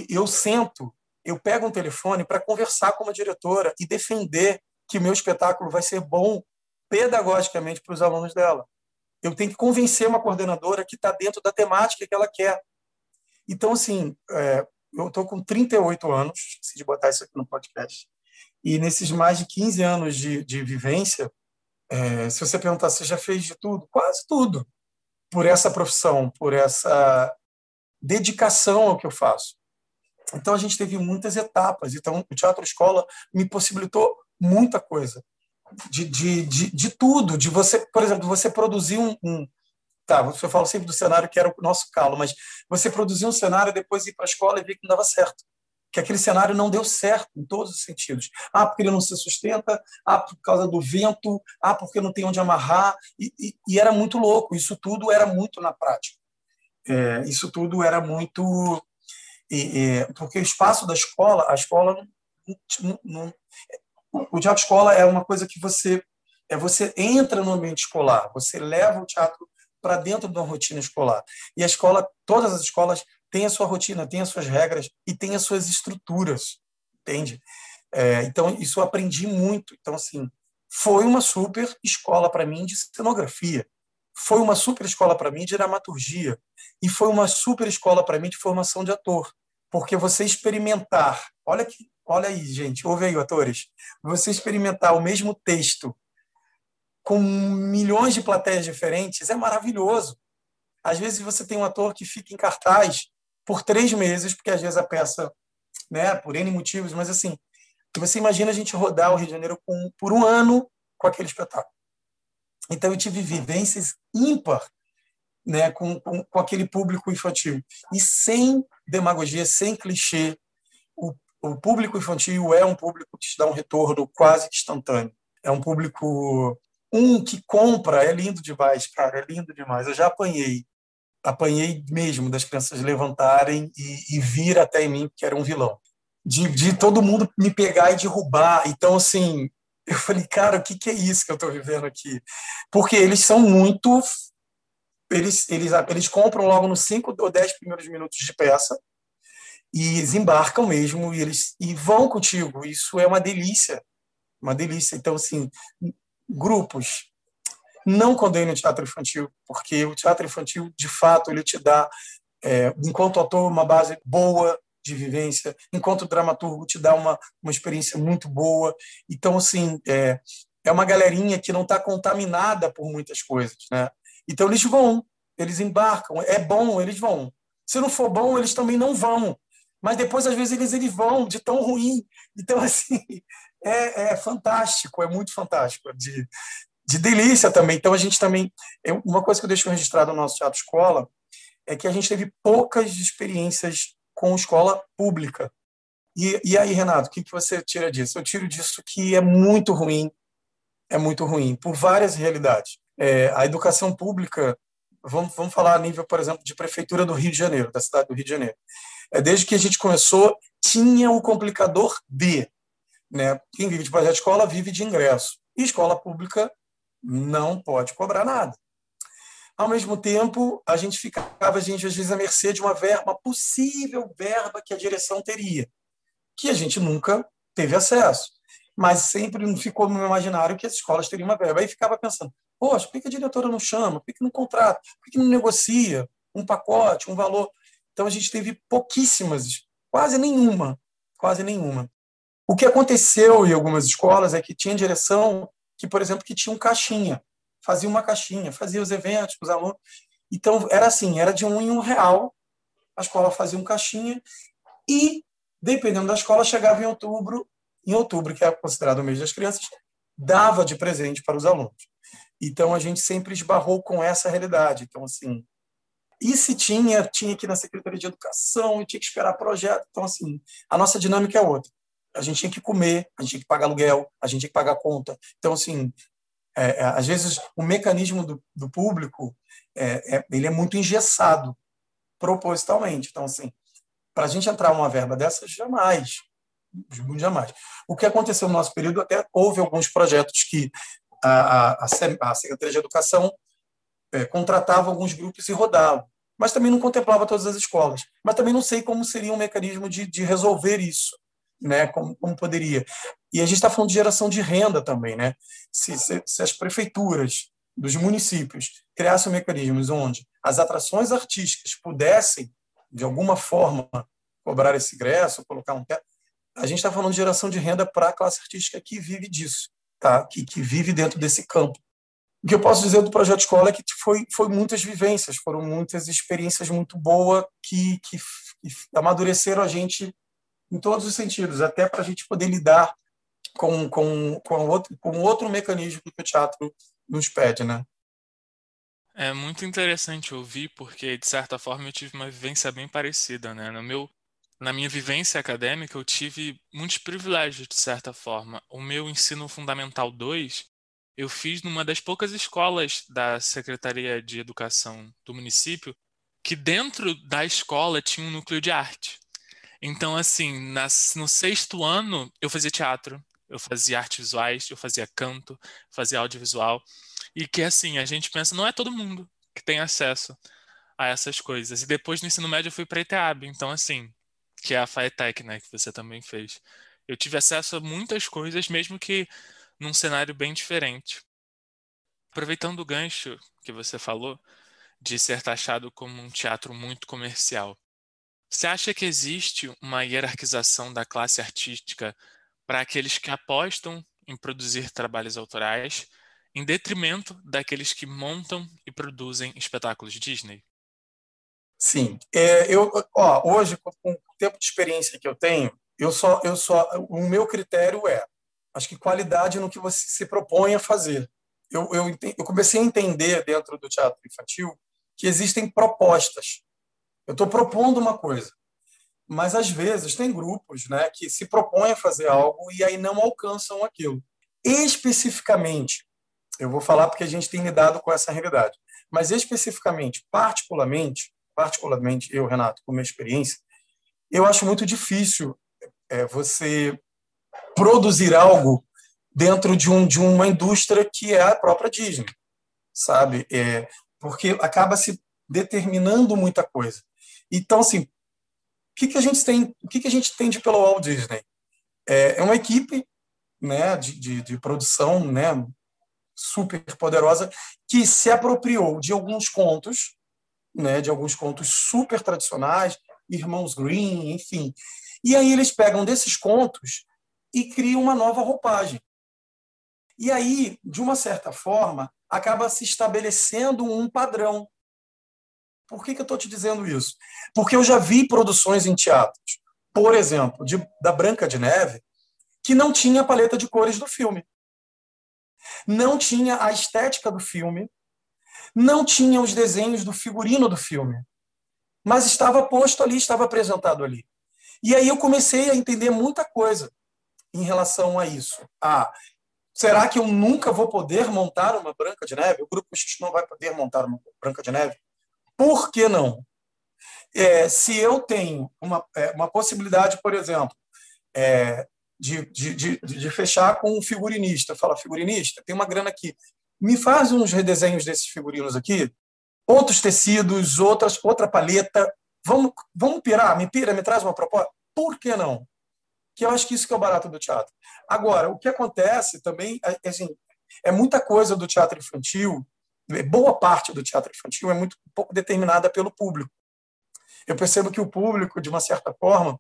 eu sento, eu pego um telefone para conversar com uma diretora e defender que o meu espetáculo vai ser bom pedagogicamente para os alunos dela. Eu tenho que convencer uma coordenadora que está dentro da temática que ela quer. Então, assim, é, eu estou com 38 anos, esqueci de botar isso aqui no podcast, e nesses mais de 15 anos de, de vivência, é, se você perguntar se já fez de tudo, quase tudo, por essa profissão, por essa dedicação ao que eu faço. Então a gente teve muitas etapas. Então o teatro escola me possibilitou muita coisa, de, de, de, de tudo, de você, por exemplo, você produzir um, um tá, você fala sempre do cenário que era o nosso calo, mas você produzir um cenário depois ir para a escola e ver que não dava certo que aquele cenário não deu certo em todos os sentidos. Ah, porque ele não se sustenta, ah, por causa do vento, ah, porque não tem onde amarrar, e, e, e era muito louco. Isso tudo era muito na prática. É, isso tudo era muito. Porque o espaço da escola, a escola não, não, o teatro escola é uma coisa que você é você entra no ambiente escolar, você leva o teatro para dentro de uma rotina escolar. E a escola, todas as escolas tem a sua rotina, tem as suas regras e tem as suas estruturas, entende? É, então, isso eu aprendi muito. Então, assim, foi uma super escola para mim de cenografia, foi uma super escola para mim de dramaturgia e foi uma super escola para mim de formação de ator, porque você experimentar, olha que, olha aí, gente, ouve aí, atores, você experimentar o mesmo texto com milhões de plateias diferentes é maravilhoso. Às vezes você tem um ator que fica em cartaz por três meses, porque às vezes a peça, né, por N motivos, mas assim, você imagina a gente rodar o Rio de Janeiro com, por um ano com aquele espetáculo. Então eu tive vivências ímpar né, com, com, com aquele público infantil. E sem demagogia, sem clichê, o, o público infantil é um público que te dá um retorno quase instantâneo. É um público um que compra, é lindo demais, cara, é lindo demais. Eu já apanhei apanhei mesmo das crianças levantarem e, e vir até em mim, que era um vilão. De, de todo mundo me pegar e derrubar. Então, assim, eu falei, cara, o que, que é isso que eu estou vivendo aqui? Porque eles são muito. Eles, eles, eles compram logo nos cinco ou dez primeiros minutos de peça e desembarcam mesmo e eles e vão contigo. Isso é uma delícia, uma delícia. Então, assim, grupos não condeno o teatro infantil, porque o teatro infantil, de fato, ele te dá, é, enquanto ator, uma base boa de vivência, enquanto dramaturgo, te dá uma, uma experiência muito boa. Então, assim, é, é uma galerinha que não está contaminada por muitas coisas. Né? Então, eles vão, eles embarcam. É bom, eles vão. Se não for bom, eles também não vão. Mas depois, às vezes, eles, eles vão de tão ruim. Então, assim, é, é fantástico, é muito fantástico de, de delícia também. Então, a gente também. Uma coisa que eu deixo registrado no nosso teatro escola é que a gente teve poucas experiências com escola pública. E, e aí, Renato, o que, que você tira disso? Eu tiro disso que é muito ruim, é muito ruim, por várias realidades. É, a educação pública, vamos, vamos falar a nível, por exemplo, de prefeitura do Rio de Janeiro, da cidade do Rio de Janeiro. É, desde que a gente começou, tinha o complicador de. Né? Quem vive de projeto de escola vive de ingresso. E escola pública não pode cobrar nada. Ao mesmo tempo, a gente ficava, a gente, às vezes, à mercê de uma verba, uma possível verba que a direção teria, que a gente nunca teve acesso. Mas sempre ficou no meu imaginário que as escolas teriam uma verba. Aí ficava pensando, poxa, por que a diretora não chama? Por que não contrata? Por que não negocia um pacote, um valor? Então, a gente teve pouquíssimas, quase nenhuma, quase nenhuma. O que aconteceu em algumas escolas é que tinha direção que, por exemplo, que tinha um caixinha, fazia uma caixinha, fazia os eventos os alunos. Então, era assim, era de um em um real, a escola fazia um caixinha e, dependendo da escola, chegava em outubro, em outubro, que é considerado o mês das crianças, dava de presente para os alunos. Então, a gente sempre esbarrou com essa realidade. Então, assim, e se tinha, tinha que ir na Secretaria de Educação, tinha que esperar projeto. Então, assim, a nossa dinâmica é outra a gente tinha que comer, a gente tinha que pagar aluguel, a gente tinha que pagar conta. Então, assim, é, é, às vezes o mecanismo do, do público é, é, ele é muito engessado propositalmente. Então, assim, para a gente entrar uma verba dessas, jamais, jamais. O que aconteceu no nosso período, até houve alguns projetos que a, a, a Secretaria de Educação é, contratava alguns grupos e rodava. mas também não contemplava todas as escolas. Mas também não sei como seria um mecanismo de, de resolver isso, né? Como, como poderia. E a gente está falando de geração de renda também, né? Se, se, se as prefeituras dos municípios criassem mecanismos onde as atrações artísticas pudessem, de alguma forma, cobrar esse ingresso, colocar um teto, a gente está falando de geração de renda para a classe artística que vive disso, tá? que, que vive dentro desse campo. O que eu posso dizer do projeto escola é que foi, foi muitas vivências, foram muitas experiências muito boas que, que, que amadureceram a gente em todos os sentidos, até para a gente poder lidar com, com, com, outro, com outro mecanismo que o teatro nos pede, né? É muito interessante ouvir, porque de certa forma eu tive uma vivência bem parecida, né? No meu, na minha vivência acadêmica eu tive muitos privilégios de certa forma. O meu ensino fundamental 2 eu fiz numa das poucas escolas da Secretaria de Educação do município que dentro da escola tinha um núcleo de arte. Então, assim, nas, no sexto ano eu fazia teatro, eu fazia artes visuais, eu fazia canto, fazia audiovisual. E que, assim, a gente pensa, não é todo mundo que tem acesso a essas coisas. E depois no ensino médio eu fui para a ITEAB, então, assim, que é a FAETEC, né, que você também fez. Eu tive acesso a muitas coisas, mesmo que num cenário bem diferente. Aproveitando o gancho que você falou de ser taxado como um teatro muito comercial, você acha que existe uma hierarquização da classe artística para aqueles que apostam em produzir trabalhos autorais, em detrimento daqueles que montam e produzem espetáculos Disney? Sim, é, eu, ó, hoje com o tempo de experiência que eu tenho, eu só, eu só, o meu critério é acho que qualidade no que você se propõe a fazer. Eu, eu, eu comecei a entender dentro do teatro infantil que existem propostas. Eu estou propondo uma coisa, mas às vezes tem grupos né, que se propõem a fazer algo e aí não alcançam aquilo. Especificamente, eu vou falar porque a gente tem lidado com essa realidade, mas especificamente, particularmente, particularmente eu, Renato, com minha experiência, eu acho muito difícil é, você produzir algo dentro de, um, de uma indústria que é a própria Disney, sabe? É, porque acaba se determinando muita coisa. Então, assim, o que, que a gente tem, o que, que a gente tem de pelo Walt Disney? É, é uma equipe, né, de, de, de produção, né, super poderosa que se apropriou de alguns contos, né, de alguns contos super tradicionais, Irmãos Green, enfim. E aí eles pegam desses contos e cria uma nova roupagem. E aí, de uma certa forma, acaba se estabelecendo um padrão. Por que, que eu estou te dizendo isso? Porque eu já vi produções em teatros, por exemplo, de, da Branca de Neve, que não tinha a paleta de cores do filme. Não tinha a estética do filme, não tinha os desenhos do figurino do filme, mas estava posto ali, estava apresentado ali. E aí eu comecei a entender muita coisa em relação a isso. Ah, será que eu nunca vou poder montar uma Branca de Neve? O Grupo X não vai poder montar uma Branca de Neve? Por que não? É, se eu tenho uma, é, uma possibilidade, por exemplo, é, de, de, de, de, fechar com um figurinista, fala, figurinista, tem uma grana aqui, me faz uns redesenhos desses figurinos aqui, outros tecidos, outras, outra paleta, vamos, vamos pirar, me pira, me traz uma proposta? Por que não? que eu acho que isso que é o barato do teatro. Agora, o que acontece também, é, é, assim, é muita coisa do teatro infantil, boa parte do teatro infantil é muito pouco determinada pelo público. Eu percebo que o público, de uma certa forma,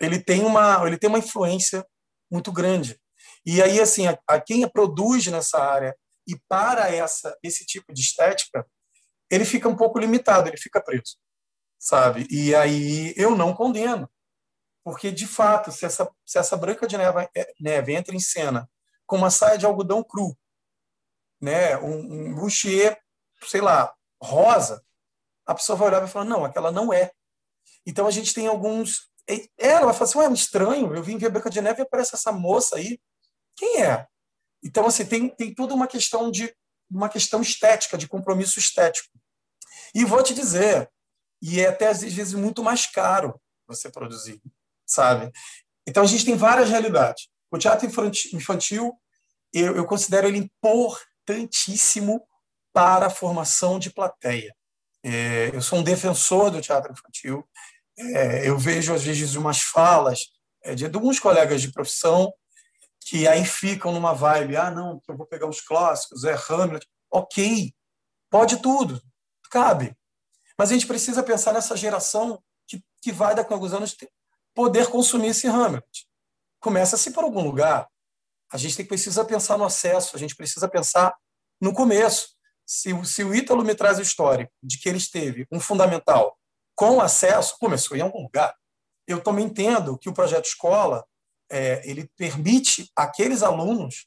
ele tem uma, ele tem uma influência muito grande. E aí, assim, a, a quem produz nessa área e para essa esse tipo de estética, ele fica um pouco limitado, ele fica preso, sabe? E aí eu não condeno porque, de fato, se essa, se essa Branca de Neve, é, neve entra em cena com uma saia de algodão cru, né, um, um bustier, sei lá, rosa, a pessoa vai olhar e vai falar, não, aquela não é. Então, a gente tem alguns... Ela vai falar assim, ué, estranho, eu vim ver Branca de Neve e aparece essa moça aí. Quem é? Então, assim, tem, tem toda uma questão de uma questão estética, de compromisso estético. E vou te dizer, e é até às vezes muito mais caro você produzir sabe? Então a gente tem várias realidades. O teatro infantil, eu, eu considero ele importantíssimo para a formação de plateia. É, eu sou um defensor do teatro infantil. É, eu vejo, às vezes, umas falas é, de, alguns colegas de profissão que aí ficam numa vibe, ah, não, eu vou pegar os clássicos, é Hamlet. Ok, pode tudo, cabe. Mas a gente precisa pensar nessa geração que, que vai daqui a alguns anos poder consumir esse Hamlet. Começa-se por algum lugar. A gente tem precisa pensar no acesso, a gente precisa pensar no começo. Se, se o Ítalo me traz o histórico de que ele esteve um fundamental com acesso, começou em algum lugar. Eu também entendo que o projeto escola é, ele permite aqueles alunos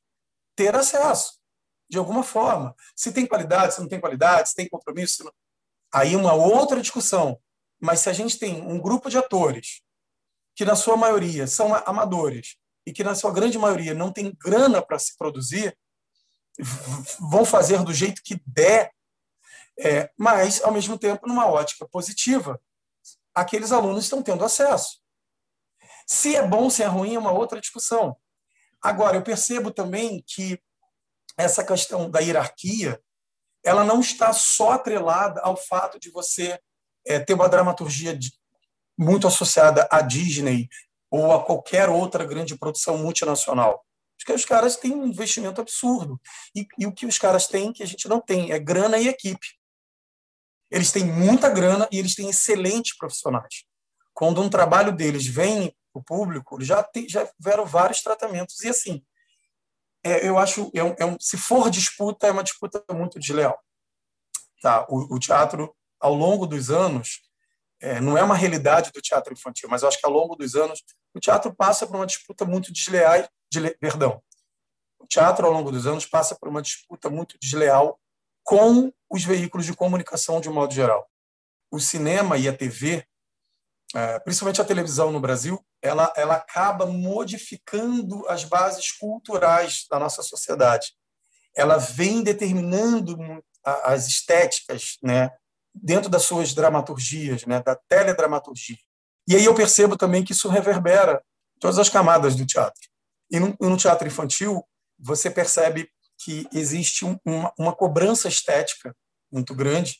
ter acesso de alguma forma. Se tem qualidade, se não tem qualidade, se tem compromisso, não... aí uma outra discussão. Mas se a gente tem um grupo de atores que na sua maioria são amadores e que na sua grande maioria não tem grana para se produzir, vão fazer do jeito que der, é, mas ao mesmo tempo numa ótica positiva, aqueles alunos estão tendo acesso. Se é bom, se é ruim, é uma outra discussão. Agora, eu percebo também que essa questão da hierarquia, ela não está só atrelada ao fato de você é, ter uma dramaturgia de, muito associada à Disney ou a qualquer outra grande produção multinacional. Porque os caras têm um investimento absurdo. E, e o que os caras têm que a gente não tem é grana e equipe. Eles têm muita grana e eles têm excelentes profissionais. Quando um trabalho deles vem o público, já, já tiveram vários tratamentos. E assim, é, eu acho, é um, é um, se for disputa, é uma disputa muito desleal. Tá? O, o teatro, ao longo dos anos, é, não é uma realidade do teatro infantil, mas eu acho que ao longo dos anos, o teatro passa por uma disputa muito desleal, de, perdão, o teatro ao longo dos anos passa por uma disputa muito desleal com os veículos de comunicação de um modo geral. O cinema e a TV é, principalmente a televisão no Brasil, ela, ela acaba modificando as bases culturais da nossa sociedade. Ela vem determinando as estéticas, né, dentro das suas dramaturgias, né, da teledramaturgia. E aí eu percebo também que isso reverbera todas as camadas do teatro. E no, teatro infantil, você percebe que existe um, uma, uma cobrança estética muito grande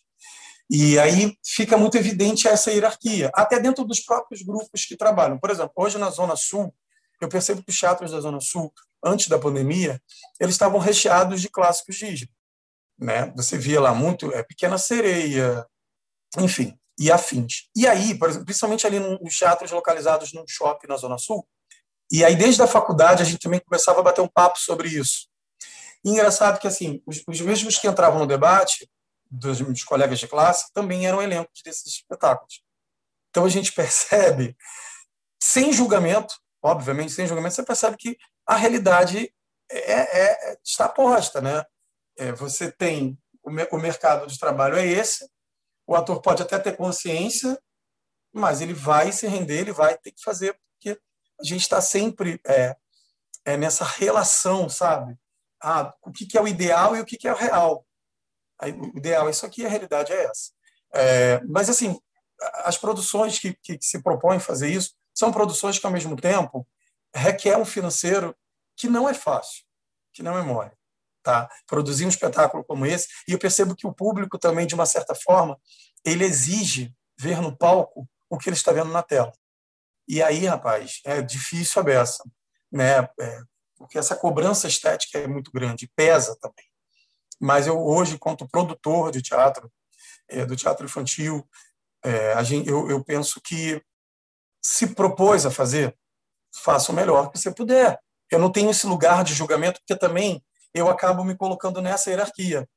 e aí fica muito evidente essa hierarquia, até dentro dos próprios grupos que trabalham. Por exemplo, hoje na Zona Sul, eu percebo que os teatros da Zona Sul, antes da pandemia, eles estavam recheados de clássicos Disney. Né? Você via lá muito é, Pequena Sereia, enfim, e afins. E aí, principalmente ali nos teatros localizados num shopping na Zona Sul, e aí desde a faculdade a gente também começava a bater um papo sobre isso. E engraçado que assim, os, os mesmos que entravam no debate dos meus colegas de classe também eram elencos desses espetáculos. Então a gente percebe, sem julgamento, obviamente sem julgamento, você percebe que a realidade é, é, é está posta, né? É, você tem o, o mercado de trabalho é esse, o ator pode até ter consciência, mas ele vai se render, ele vai ter que fazer, porque a gente está sempre é, é nessa relação, sabe? Ah, o que, que é o ideal e o que, que é o real o ideal é isso aqui, a realidade é essa. É, mas, assim, as produções que, que, se propõem fazer isso são produções que, ao mesmo tempo, requer um financeiro que não é fácil, que não é mole. Tá? Produzir um espetáculo como esse, e eu percebo que o público também, de uma certa forma, ele exige ver no palco o que ele está vendo na tela. E aí, rapaz, é difícil a beça, né? É, porque essa cobrança estética é muito grande, pesa também mas eu hoje, quanto produtor de teatro, é, do teatro infantil, é, gente, eu, eu, penso que se propôs a fazer, faça o melhor que você puder. Eu não tenho esse lugar de julgamento, porque também eu acabo me colocando nessa hierarquia.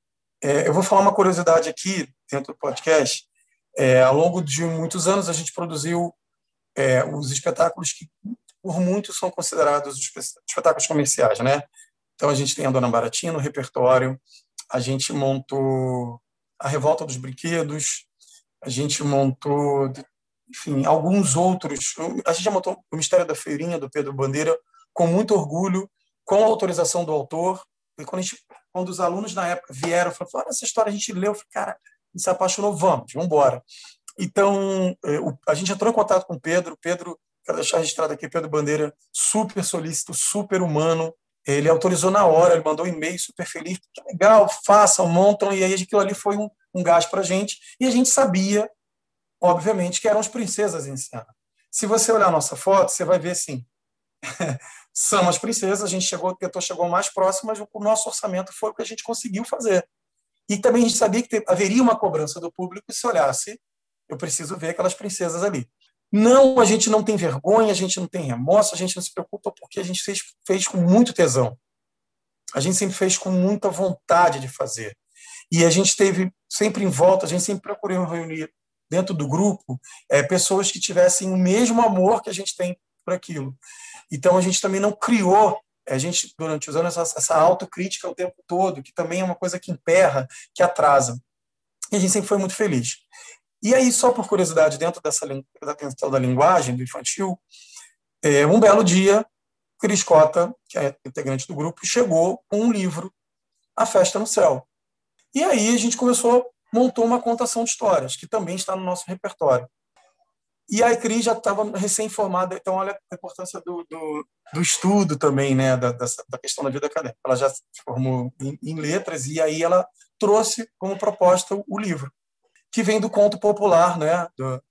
É, eu vou falar uma curiosidade aqui, dentro do podcast. É, ao longo de muitos anos, a gente produziu é, os espetáculos que, por muitos, são considerados espetáculos comerciais. Né? Então, a gente tem a Dona Baratinha no repertório, a gente montou a Revolta dos Brinquedos, a gente montou, enfim, alguns outros. A gente já montou o Mistério da Feirinha, do Pedro Bandeira, com muito orgulho, com a autorização do autor. E quando, gente, quando os alunos na época vieram, falaram: essa história a gente leu, falei, cara, se apaixonou, vamos, vamos embora. Então, é, a gente entrou em contato com o Pedro. Pedro, quero deixar registrado aqui, Pedro Bandeira, super solícito, super humano, ele autorizou na hora, ele mandou um e-mail super feliz, que legal, façam, montam, e aí aquilo ali foi um, um gás para a gente, e a gente sabia, obviamente, que eram as princesas em cena. Se você olhar a nossa foto, você vai ver assim, são as princesas, a gente chegou, tentou chegou mais próximo, mas o nosso orçamento foi o que a gente conseguiu fazer. E também a gente sabia que haveria uma cobrança do público se olhasse, eu preciso ver aquelas princesas ali. Não, a gente não tem vergonha, a gente não tem remorso, a gente não se preocupa porque a gente fez, fez com muito tesão. A gente sempre fez com muita vontade de fazer. E a gente teve sempre em volta, a gente sempre procurou reunir dentro do grupo é, pessoas que tivessem o mesmo amor que a gente tem por aquilo. Então a gente também não criou, a gente durante os anos essa, autocrítica o tempo todo, que também é uma coisa que emperra, que atrasa. E a gente sempre foi muito feliz. E aí, só por curiosidade, dentro dessa da questão da linguagem do infantil, é, um belo dia, Cris Cota, que é integrante do grupo, chegou com um livro, A Festa no Céu. E aí a gente começou, montou uma contação de histórias, que também está no nosso repertório. E a Cris já estava recém-formada, então olha a importância do, do, do estudo também, né, da, da questão da vida acadêmica. Ela já se formou em, em letras e aí ela trouxe como proposta o, o livro que vem do conto popular, né, do,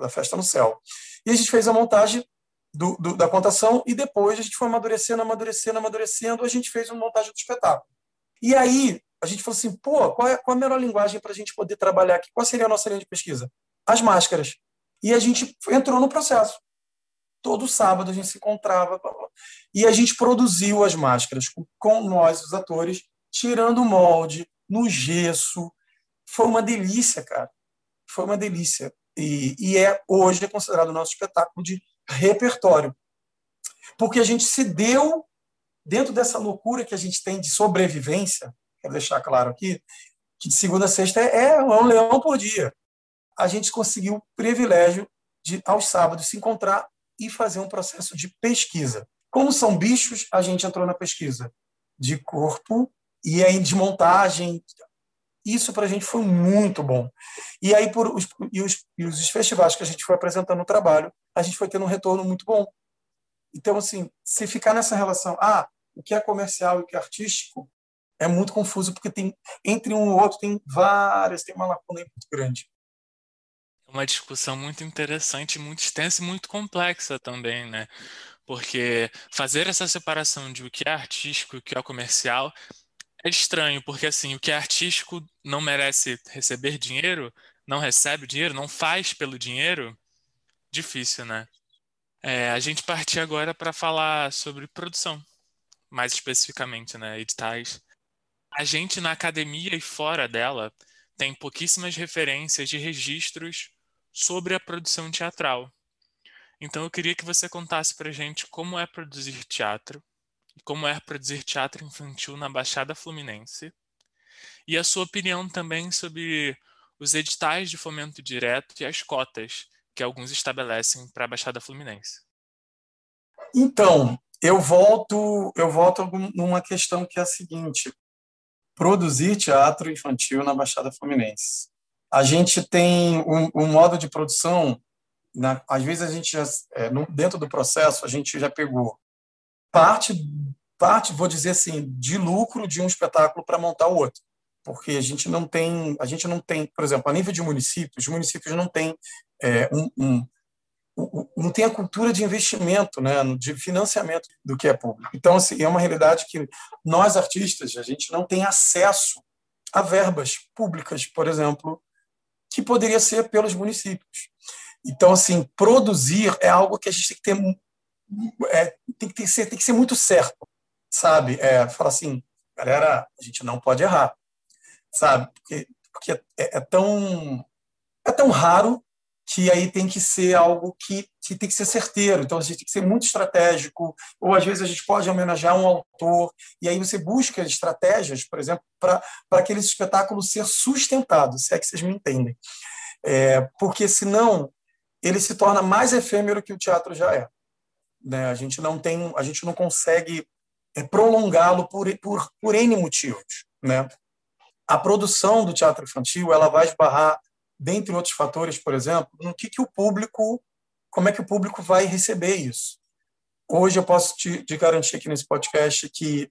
da Festa no Céu. E a gente fez a montagem do, do, da contação e depois a gente foi amadurecendo, amadurecendo, amadurecendo, a gente fez uma montagem do espetáculo. E aí a gente falou assim, pô, qual é, qual é a melhor linguagem para a gente poder trabalhar aqui? Qual seria a nossa linha de pesquisa? As máscaras. E a gente entrou no processo. Todo sábado a gente se encontrava e a gente produziu as máscaras com, com nós, os atores, tirando o molde, no gesso, foi uma delícia, cara. Foi uma delícia. E, e é hoje é considerado o nosso espetáculo de repertório. Porque a gente se deu, dentro dessa loucura que a gente tem de sobrevivência, quero deixar claro aqui, que de segunda a sexta é, é um leão por dia. A gente conseguiu o privilégio de, aos sábados, se encontrar e fazer um processo de pesquisa. Como são bichos, a gente entrou na pesquisa de corpo e aí de montagem, isso para a gente foi muito bom. E aí, por os, e os, e os festivais que a gente foi apresentando no trabalho, a gente foi tendo um retorno muito bom. Então, assim, se ficar nessa relação, ah, o que é comercial e o que é artístico, é muito confuso, porque tem entre um e outro tem várias, tem uma lacuna muito grande. Uma discussão muito interessante, muito extensa e muito complexa também, né? Porque fazer essa separação de o que é artístico e o que é comercial é estranho, porque assim, o que é artístico não merece receber dinheiro, não recebe dinheiro, não faz pelo dinheiro, difícil, né? É, a gente partir agora para falar sobre produção, mais especificamente, né? Editais. A gente na academia e fora dela tem pouquíssimas referências de registros sobre a produção teatral. Então eu queria que você contasse para gente como é produzir teatro, como é produzir teatro infantil na Baixada Fluminense, e a sua opinião também sobre os editais de fomento direto e as cotas que alguns estabelecem para a Baixada Fluminense. Então, eu volto, eu volto numa questão que é a seguinte: produzir teatro infantil na Baixada Fluminense. A gente tem um, um modo de produção, na, às vezes a gente já, é, no, dentro do processo a gente já pegou parte, parte, vou dizer assim, de lucro de um espetáculo para montar o outro. Porque a gente não tem, a gente não tem, por exemplo, a nível de municípios, os municípios não têm é, um, um não tem a cultura de investimento, né, de financiamento do que é público. Então, assim, é uma realidade que nós artistas a gente não tem acesso a verbas públicas, por exemplo, que poderia ser pelos municípios. Então, assim, produzir é algo que a gente tem que ter é, tem, que ter, ser, tem que ser muito certo, sabe? É, falar assim, galera, a gente não pode errar, sabe? Porque, porque é, é, tão é tão raro que aí tem que ser algo que, que tem que ser certeiro. Então a gente tem que ser muito estratégico. Ou às vezes a gente pode homenagear um autor e aí você busca estratégias, por exemplo, para aquele espetáculo ser sustentado, se é que vocês me entendem. É, porque senão ele se torna mais efêmero que o teatro já é. Né? A gente não tem, a gente não consegue é, prolongá-lo por, por, por N motivos. Né? A produção do teatro infantil ela vai esbarrar, dentre outros fatores, por exemplo, no que, que o público, como é que o público vai receber isso. Hoje eu posso te, te garantir aqui nesse podcast que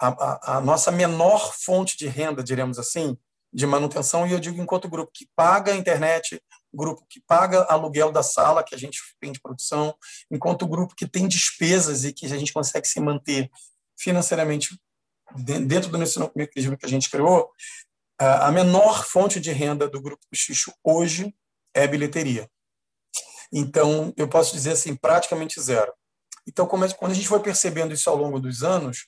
a, a, a, nossa menor fonte de renda, diremos assim, de manutenção, e eu digo enquanto grupo que paga a internet, grupo que paga aluguel da sala que a gente tem de produção, enquanto grupo que tem despesas e que a gente consegue se manter financeiramente dentro do mecanismo que a gente criou, a menor fonte de renda do grupo Xixo hoje é bilheteria. Então, eu posso dizer assim, praticamente zero. Então, quando a gente foi percebendo isso ao longo dos anos,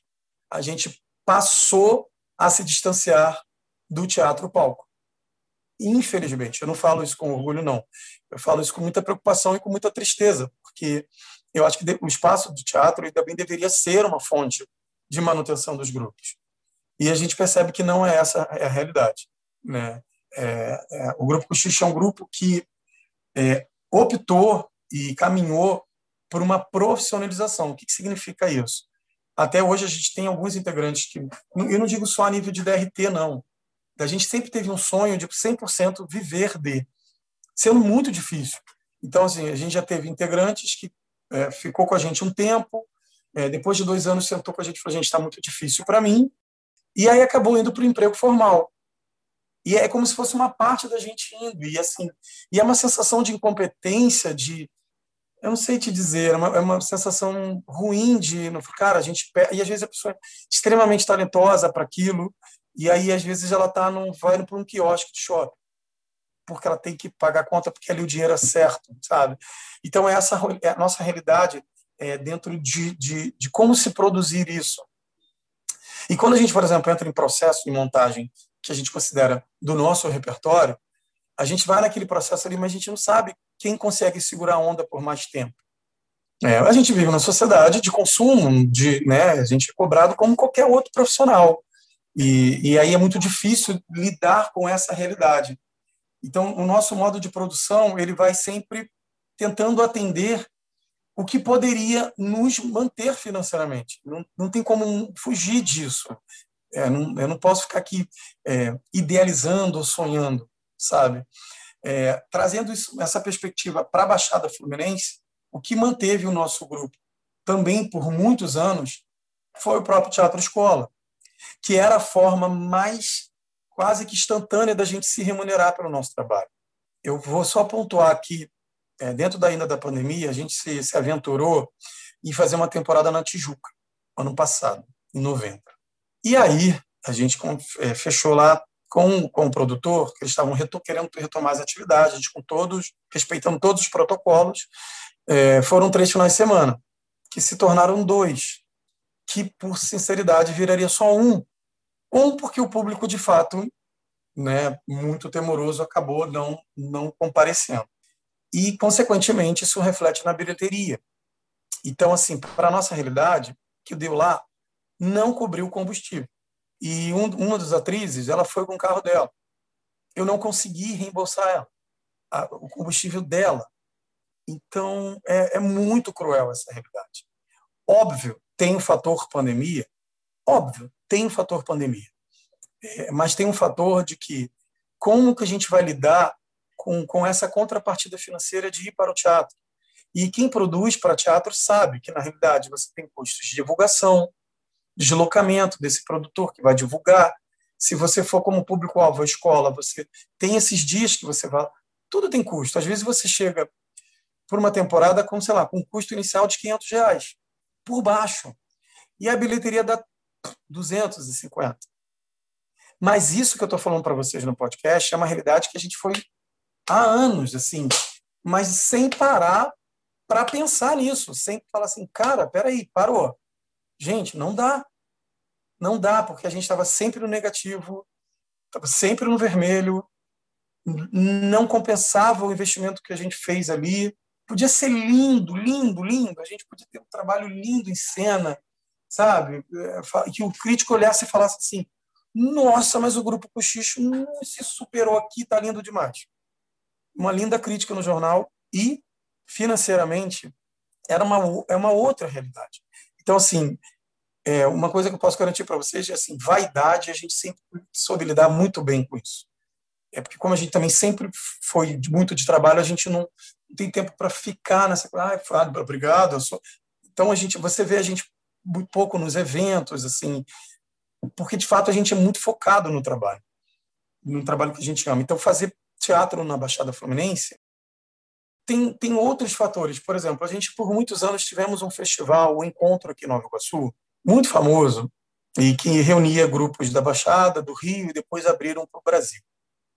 a gente passou a se distanciar do teatro palco. Infelizmente, eu não falo isso com orgulho, não. Eu falo isso com muita preocupação e com muita tristeza, porque eu acho que o espaço do teatro também deveria ser uma fonte de manutenção dos grupos. E a gente percebe que não é essa a realidade. Né? É, é, o Grupo Cochicha é um grupo que é, optou e caminhou por uma profissionalização. O que, que significa isso? Até hoje a gente tem alguns integrantes que, eu não digo só a nível de DRT, não. A gente sempre teve um sonho de 100% viver de, sendo muito difícil. Então, assim, a gente já teve integrantes que é, ficou com a gente um tempo, é, depois de dois anos sentou com a gente e falou, gente, está muito difícil para mim, e aí acabou indo para o emprego formal. E é como se fosse uma parte da gente indo, e assim, e é uma sensação de incompetência, de eu não sei te dizer, é uma, é uma sensação ruim de, cara, a gente e às vezes a pessoa é extremamente talentosa para aquilo, e aí às vezes ela tá num, vai para um quiosque de shopping, porque ela tem que pagar a conta porque ali o dinheiro é certo, sabe? Então essa é a nossa realidade é, dentro de, de, de como se produzir isso. E quando a gente, por exemplo, entra em processo de montagem que a gente considera do nosso repertório, a gente vai naquele processo ali, mas a gente não sabe quem consegue segurar a onda por mais tempo. É, a gente vive numa sociedade de consumo, de, né, a gente é cobrado como qualquer outro profissional. E, e aí é muito difícil lidar com essa realidade. Então, o nosso modo de produção ele vai sempre tentando atender o que poderia nos manter financeiramente. Não, não tem como fugir disso. É, não, eu não posso ficar aqui é, idealizando ou sonhando, sabe? É, trazendo isso, essa perspectiva para a Baixada Fluminense, o que manteve o nosso grupo também por muitos anos foi o próprio Teatro Escola, que era a forma mais quase que instantânea da gente se remunerar pelo nosso trabalho. Eu vou só pontuar aqui, é, dentro da ainda da pandemia, a gente se, se aventurou em fazer uma temporada na Tijuca, ano passado, em novembro. E aí a gente é, fechou lá com, com o produtor, que eles estavam reto, querendo retomar as atividades, a gente com todos, respeitando todos os protocolos. É, foram três finais de semana, que se tornaram dois, que, por sinceridade, viraria só um. Um, porque o público, de fato, né, muito temoroso, acabou não, não comparecendo. E, consequentemente, isso reflete na bilheteria. Então, assim, para a nossa realidade, que deu lá não cobriu o combustível. E um, uma das atrizes, ela foi com o carro dela. Eu não consegui reembolsar ela, a, o combustível dela. Então, é, é muito cruel essa realidade. Óbvio, tem o fator pandemia, óbvio, tem o fator pandemia. É, mas tem um fator de que como que a gente vai lidar com, com essa contrapartida financeira de ir para o teatro? E quem produz para teatro sabe que, na realidade, você tem custos de divulgação, deslocamento desse produtor que vai divulgar. Se você for como público-alvo a escola, você tem esses dias que você vai. Tudo tem custo. Às vezes você chega por uma temporada com, sei lá, com um custo inicial de 500 reais, por baixo. E a bilheteria dá 250. Mas isso que eu estou falando para vocês no podcast é uma realidade que a gente foi há anos, assim, mas sem parar para pensar nisso, sem falar assim, cara, peraí, parou. Gente, não dá. Não dá, porque a gente estava sempre no negativo, estava sempre no vermelho, não compensava o investimento que a gente fez ali. Podia ser lindo, lindo, lindo. A gente podia ter um trabalho lindo em cena, sabe? É, que o crítico olhasse e falasse assim: nossa, mas o Grupo Cochicho se superou aqui, está lindo demais. Uma linda crítica no jornal e, financeiramente, era uma, é uma outra realidade. Então, assim, é, uma coisa que eu posso garantir para vocês é assim, vaidade, a gente sempre soube lidar muito bem com isso. É porque como a gente também sempre foi muito de trabalho, a gente não, não tem tempo para ficar nessa ah, Fábio, obrigado. Então a gente, você vê a gente muito pouco nos eventos, assim, porque de fato a gente é muito focado no trabalho. num trabalho que a gente ama. Então, fazer teatro na Baixada Fluminense tem, tem outros fatores. Por exemplo, a gente, por muitos anos, tivemos um festival, o um Encontro aqui em Nova Iguaçu, muito famoso, e que reunia grupos da Baixada, do Rio, e depois abriram para o Brasil.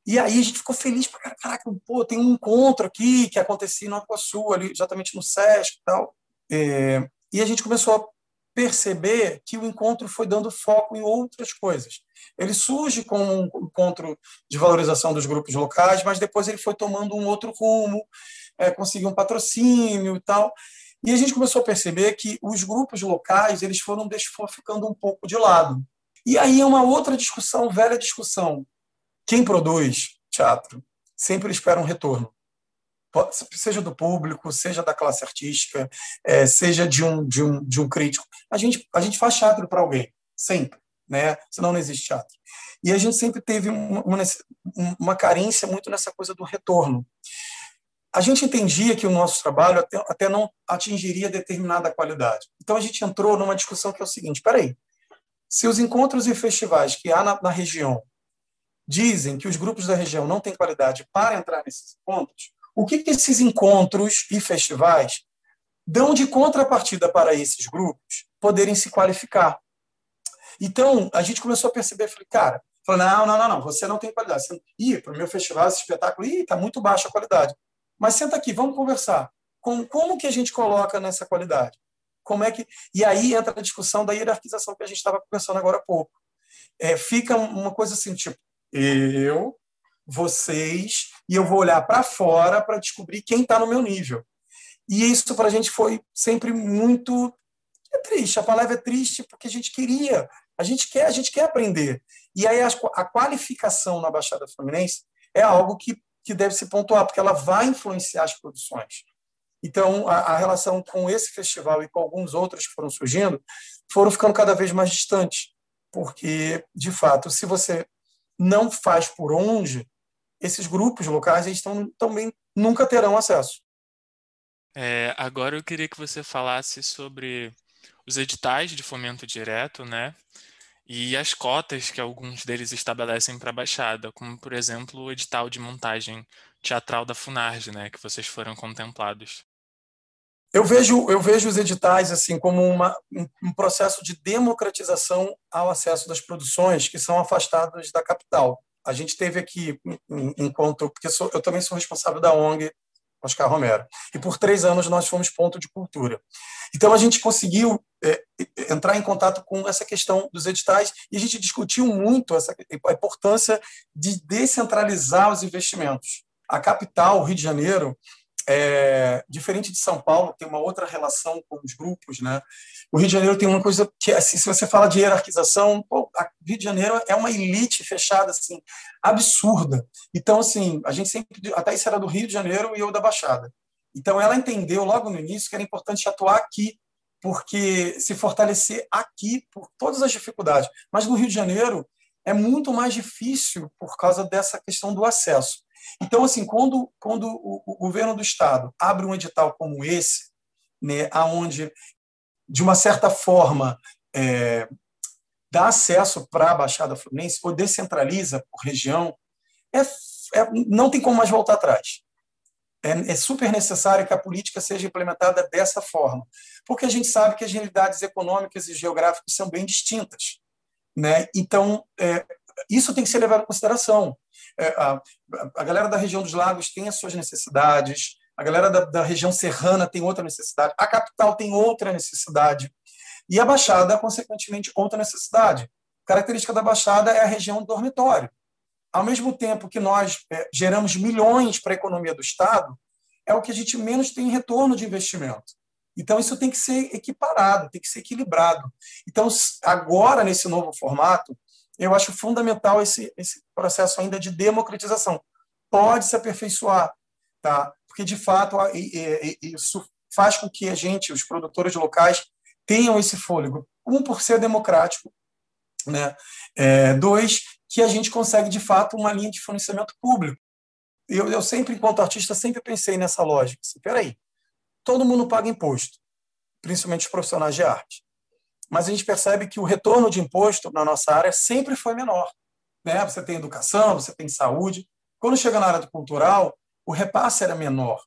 E aí a gente ficou feliz para caraca, pô, tem um encontro aqui que acontecia em Nova Iguaçu, ali exatamente no SESC e tal. É, e a gente começou a perceber que o encontro foi dando foco em outras coisas. Ele surge como um encontro de valorização dos grupos locais, mas depois ele foi tomando um outro rumo, é, conseguiu um patrocínio e tal. E a gente começou a perceber que os grupos locais eles foram, foram ficando um pouco de lado. E aí é uma outra discussão, velha discussão. Quem produz teatro sempre espera um retorno seja do público, seja da classe artística, é, seja de um, de, um, de um crítico. A gente, a gente faz teatro para alguém, sempre, né? senão não existe teatro. E a gente sempre teve uma, uma carência muito nessa coisa do retorno. A gente entendia que o nosso trabalho até, até não atingiria determinada qualidade. Então a gente entrou numa discussão que é o seguinte: peraí, se os encontros e festivais que há na, na região dizem que os grupos da região não têm qualidade para entrar nesses encontros, o que, que esses encontros e festivais dão de contrapartida para esses grupos poderem se qualificar? Então, a gente começou a perceber, falei, cara, não, não, não, não, você não tem qualidade. Você... Ih, para o meu festival, esse espetáculo, está muito baixa a qualidade. Mas senta aqui, vamos conversar. Com, como que a gente coloca nessa qualidade? Como é que... E aí entra a discussão da hierarquização que a gente estava conversando agora há pouco. É, fica uma coisa assim, tipo, eu, vocês, e eu vou olhar para fora para descobrir quem está no meu nível. E isso para a gente foi sempre muito é triste. A palavra é triste porque a gente queria, a gente quer, a gente quer aprender. E aí a, a qualificação na Baixada Fluminense é algo que, que deve se pontuar, porque ela vai influenciar as produções. Então, a, a, relação com esse festival e com alguns outros que foram surgindo foram ficando cada vez mais distantes, porque, de fato, se você não faz por onde, esses grupos locais eles tão, também nunca terão acesso. É, agora eu queria que você falasse sobre os editais de fomento direto, né? E as cotas que alguns deles estabelecem para a Baixada, como, por exemplo, o edital de montagem teatral da Funarge, né? Que vocês foram contemplados. Eu vejo, eu vejo os editais assim como uma, um processo de democratização ao acesso das produções que são afastadas da capital a gente teve aqui, enquanto. Porque sou, eu também sou responsável da ONG Oscar Romero. E por três anos nós fomos ponto de cultura. Então a gente conseguiu é, entrar em contato com essa questão dos editais e a gente discutiu muito essa, a importância de descentralizar os investimentos. A capital, Rio de Janeiro, é, diferente de São Paulo, tem uma outra relação com os grupos, né? O Rio de Janeiro tem uma coisa que, assim, se você fala de hierarquização, pô, Rio de Janeiro é uma elite fechada, assim, absurda. Então, assim, a gente sempre, até isso era do Rio de Janeiro e eu da Baixada. Então, ela entendeu logo no início que era importante atuar aqui, porque se fortalecer aqui por todas as dificuldades. Mas no Rio de Janeiro é muito mais difícil por causa dessa questão do acesso. Então, assim, quando, quando o, o governo do Estado abre um edital como esse, né, aonde, de uma certa forma, é, dá acesso para a Baixada Fluminense ou descentraliza por região, é, é, não tem como mais voltar atrás. É, é, super necessário que a política seja implementada dessa forma, porque a gente sabe que as realidades econômicas e geográficas são bem distintas. Né? Então, é, isso tem que ser levado em consideração. É, a, a galera da região dos lagos tem as suas necessidades, a galera da, da região serrana tem outra necessidade, a capital tem outra necessidade, e a Baixada, consequentemente, outra necessidade. A característica da Baixada é a região do dormitório. Ao mesmo tempo que nós é, geramos milhões para a economia do Estado, é o que a gente menos tem em retorno de investimento. Então, isso tem que ser equiparado, tem que ser equilibrado. Então, agora, nesse novo formato, eu acho fundamental esse, esse processo ainda de democratização. Pode se aperfeiçoar, tá? porque, de fato, isso faz com que a gente, os produtores locais, tenham esse fôlego. Um, por ser democrático, né? É, dois, que a gente consegue, de fato, uma linha de fornecimento público. Eu, eu sempre, enquanto artista, sempre pensei nessa lógica. Assim, peraí, todo mundo paga imposto, principalmente os profissionais de arte mas a gente percebe que o retorno de imposto na nossa área sempre foi menor. né? você tem educação, você tem saúde. Quando chega na área do cultural, o repasse era menor.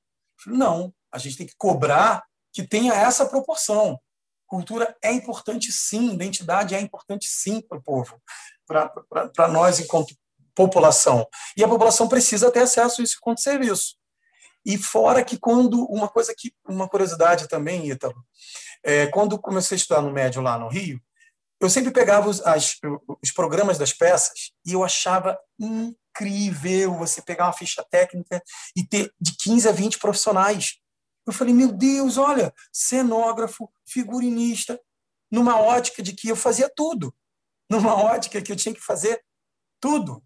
Não, a gente tem que cobrar que tenha essa proporção. Cultura é importante sim, identidade é importante sim para o povo, para nós enquanto população. E a população precisa ter acesso a isso enquanto serviço. E fora que quando uma coisa que uma curiosidade também, Ítalo, é, quando comecei a estudar no médio lá no Rio, eu sempre pegava os, as, os programas das peças e eu achava incrível você pegar uma ficha técnica e ter de 15 a 20 profissionais. Eu falei, meu Deus, olha, cenógrafo, figurinista, numa ótica de que eu fazia tudo, numa ótica que eu tinha que fazer tudo.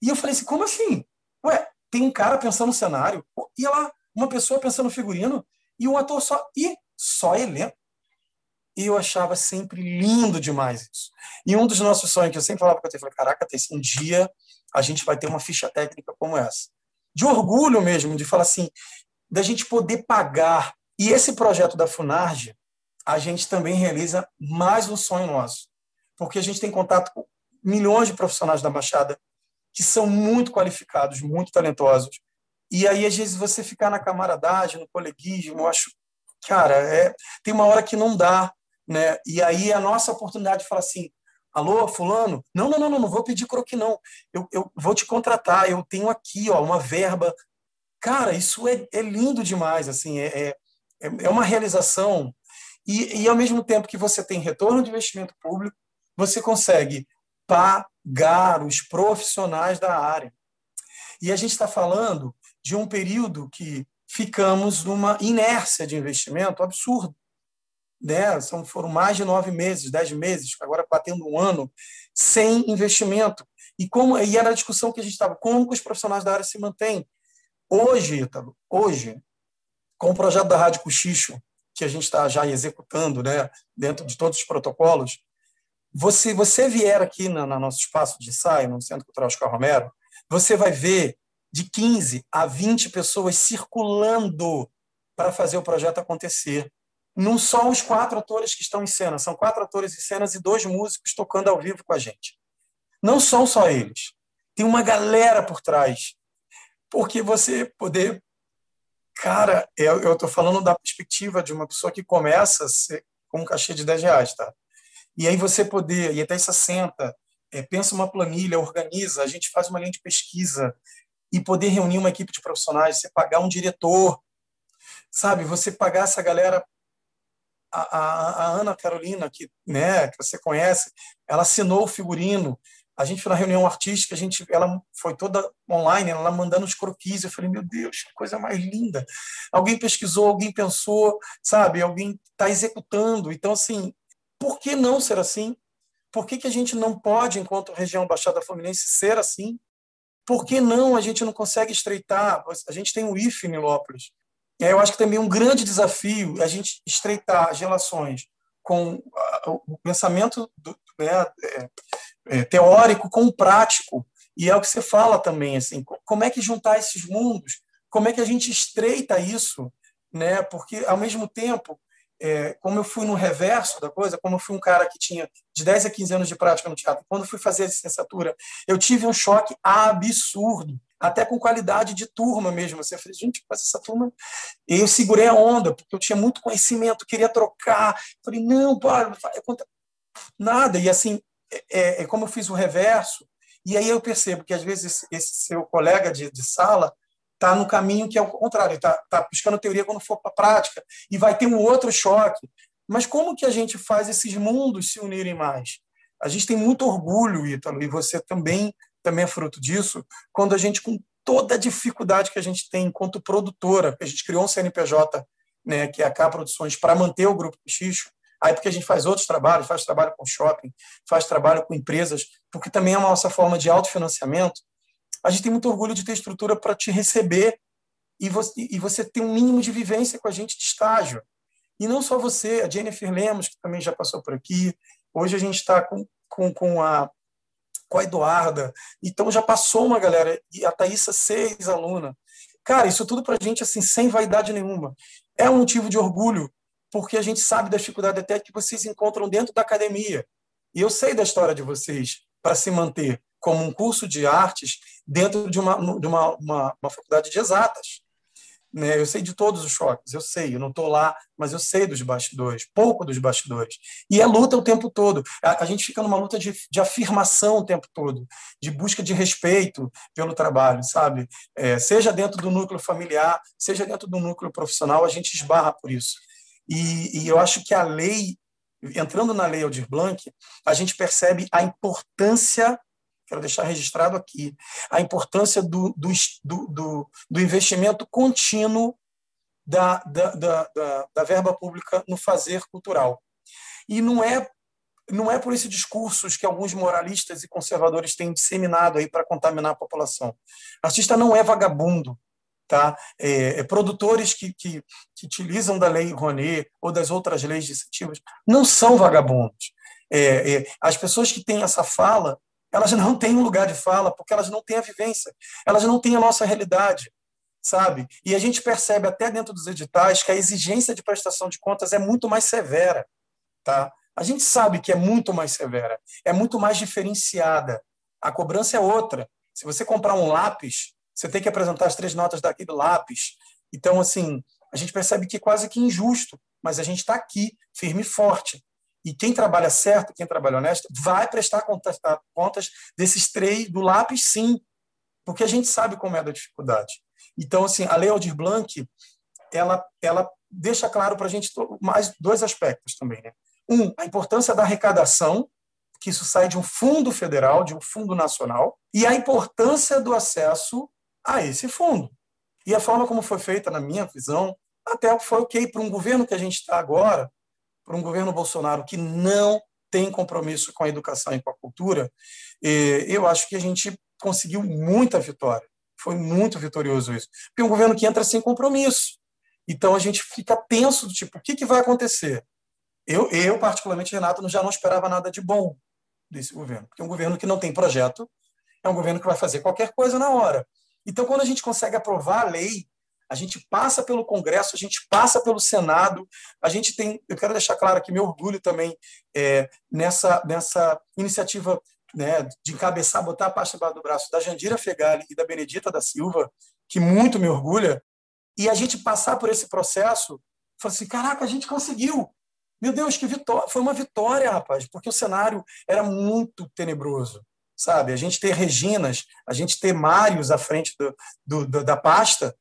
E eu falei assim, como assim? Ué, tem um cara pensando no cenário, e lá, uma pessoa pensando no figurino, e um ator só, e só elenco. E eu achava sempre lindo demais isso. E um dos nossos sonhos, que eu sempre falava para eu falei, caraca, um dia a gente vai ter uma ficha técnica como essa. De orgulho mesmo, de falar assim, da gente poder pagar. E esse projeto da Funarge, a gente também realiza mais um sonho nosso. Porque a gente tem contato com milhões de profissionais da Baixada que são muito qualificados, muito talentosos. E aí, às vezes, você ficar na camaradagem, no coleguismo, eu acho, cara, é, tem uma hora que não dá né? E aí a nossa oportunidade de falar assim, alô, fulano, não, não, não, não, não vou pedir croque não, eu, eu vou te contratar, eu tenho aqui, ó, uma verba. Cara, isso é, é lindo demais, assim, é, é, é uma realização e, e ao mesmo tempo que você tem retorno de investimento público, você consegue pagar os profissionais da área. E a gente está falando de um período que ficamos numa inércia de investimento absurdo né? São, foram mais de nove meses, dez meses, agora batendo um ano, sem investimento. E, como, e era a discussão que a gente estava, como que os profissionais da área se mantêm? Hoje, Ítalo, hoje, com o projeto da Rádio Cochicho, que a gente está já executando né, dentro de todos os protocolos, você, você vier aqui no, no nosso espaço de ensaio, no Centro Cultural Oscar Romero, você vai ver de 15 a 20 pessoas circulando para fazer o projeto acontecer não são os quatro atores que estão em cena, são quatro atores em cenas e dois músicos tocando ao vivo com a gente. Não são só eles. Tem uma galera por trás. Porque você poder. Cara, eu estou falando da perspectiva de uma pessoa que começa com um cachê de 10 reais, tá? E aí você poder, e até se senta, é, pensa uma planilha, organiza, a gente faz uma linha de pesquisa e poder reunir uma equipe de profissionais, você pagar um diretor, sabe? Você pagar essa galera a, a, Ana Carolina, que, né, que você conhece, ela assinou o figurino. A gente foi na reunião artística, a gente, ela foi toda online, ela mandando os croquis. Eu falei, meu Deus, que coisa mais linda. Alguém pesquisou, alguém pensou, sabe? Alguém está executando. Então, assim, por que não ser assim? Por que, que a gente não pode, enquanto região Baixada Fluminense, ser assim? Por que não a gente não consegue estreitar? A gente tem o IFE em Nilópolis, eu acho que também um grande desafio é a gente estreitar as relações com o pensamento do, né, é, é, teórico com o prático. E é o que você fala também, assim, como é que juntar esses mundos? Como é que a gente estreita isso? Né? Porque, ao mesmo tempo, é, como eu fui no reverso da coisa, como eu fui um cara que tinha de 10 a 15 anos de prática no teatro, quando fui fazer a licenciatura, eu tive um choque absurdo até com qualidade de turma mesmo. Assim, eu falei, gente, essa turma. E eu segurei a onda, porque eu tinha muito conhecimento, queria trocar. Eu falei, não, para, nada. E assim, é, é, é, como eu fiz o reverso, e aí eu percebo que às vezes esse seu colega de, de sala está no caminho que é o contrário, está tá buscando teoria quando for para a prática, e vai ter um outro choque. Mas como que a gente faz esses mundos se unirem mais? A gente tem muito orgulho, Ítalo, e você também também é fruto disso, quando a gente, com toda a dificuldade que a gente tem enquanto produtora, a gente criou um CNPJ, né, que é a K Produções, para manter o Grupo Xixo, aí porque a gente faz outros trabalhos, faz trabalho com shopping, faz trabalho com empresas, porque também é uma nossa forma de autofinanciamento, a gente tem muito orgulho de ter estrutura para te receber e você, e você ter um mínimo de vivência com a gente de estágio. E não só você, a Jennifer Lemos, que também já passou por aqui, hoje a gente está com, com, com a com a Eduarda. Então já passou uma galera, e a Thaísa, seis aluna. Cara, isso tudo para a gente, assim, sem vaidade nenhuma. É um motivo de orgulho, porque a gente sabe da dificuldade até que vocês encontram dentro da academia. E eu sei da história de vocês para se manter como um curso de artes dentro de uma, de uma, uma, uma faculdade de exatas. Né? Eu sei de todos os choques, eu sei, eu não estou lá, mas eu sei dos bastidores, pouco dos bastidores. E é luta o tempo todo. A, a gente fica numa luta de, de, afirmação o tempo todo, de busca de respeito pelo trabalho, sabe? É, seja dentro do núcleo familiar, seja dentro do núcleo profissional, a gente esbarra por isso. E, e eu acho que a lei, entrando na lei Aldir Blanc, a gente percebe a importância quero deixar registrado aqui, a importância do, do, do, do investimento contínuo da, da, da, da, verba pública no fazer cultural. E não é, não é por esses discursos que alguns moralistas e conservadores têm disseminado aí para contaminar a população. Artista não é vagabundo. Tá? É, é, produtores que, que, que, utilizam da lei Rouanet ou das outras leis de não são vagabundos. É, é as pessoas que têm essa fala elas não têm um lugar de fala porque elas não têm a vivência, elas não têm a nossa realidade, sabe? E a gente percebe até dentro dos editais que a exigência de prestação de contas é muito mais severa, tá? A gente sabe que é muito mais severa, é muito mais diferenciada. A cobrança é outra. Se você comprar um lápis, você tem que apresentar as três notas daquele lápis. Então, assim, a gente percebe que é quase que injusto, mas a gente está aqui, firme e forte. E quem trabalha certo, quem trabalha honesto, vai prestar contas, desses três, do lápis, sim, porque a gente sabe como é da dificuldade. Então, assim, a Lei Aldir Blanc, ela, ela deixa claro para a gente mais dois aspectos também. Né? Um, a importância da arrecadação, que isso sai de um fundo federal, de um fundo nacional, e a importância do acesso a esse fundo. E a forma como foi feita, na minha visão, até foi ok para um governo que a gente está agora, para um governo Bolsonaro que não tem compromisso com a educação e com a cultura, eu acho que a gente conseguiu muita vitória. Foi muito vitorioso isso. Porque é um governo que entra sem compromisso. Então a gente fica tenso do tipo, o que, que vai acontecer? Eu, eu, particularmente, Renato, já não esperava nada de bom desse governo. Porque é um governo que não tem projeto, é um governo que vai fazer qualquer coisa na hora. Então, quando a gente consegue aprovar a lei a gente passa pelo Congresso, a gente passa pelo Senado, a gente tem, eu quero deixar claro aqui meu orgulho também é, nessa, nessa iniciativa né, de encabeçar, botar a pasta do braço da Jandira Fegali e da Benedita da Silva, que muito me orgulha, e a gente passar por esse processo, falar assim, caraca, a gente conseguiu, meu Deus, que vitória, foi uma vitória, rapaz, porque o cenário era muito tenebroso, sabe? A gente ter Reginas, a gente ter Mários à frente do, do, da pasta,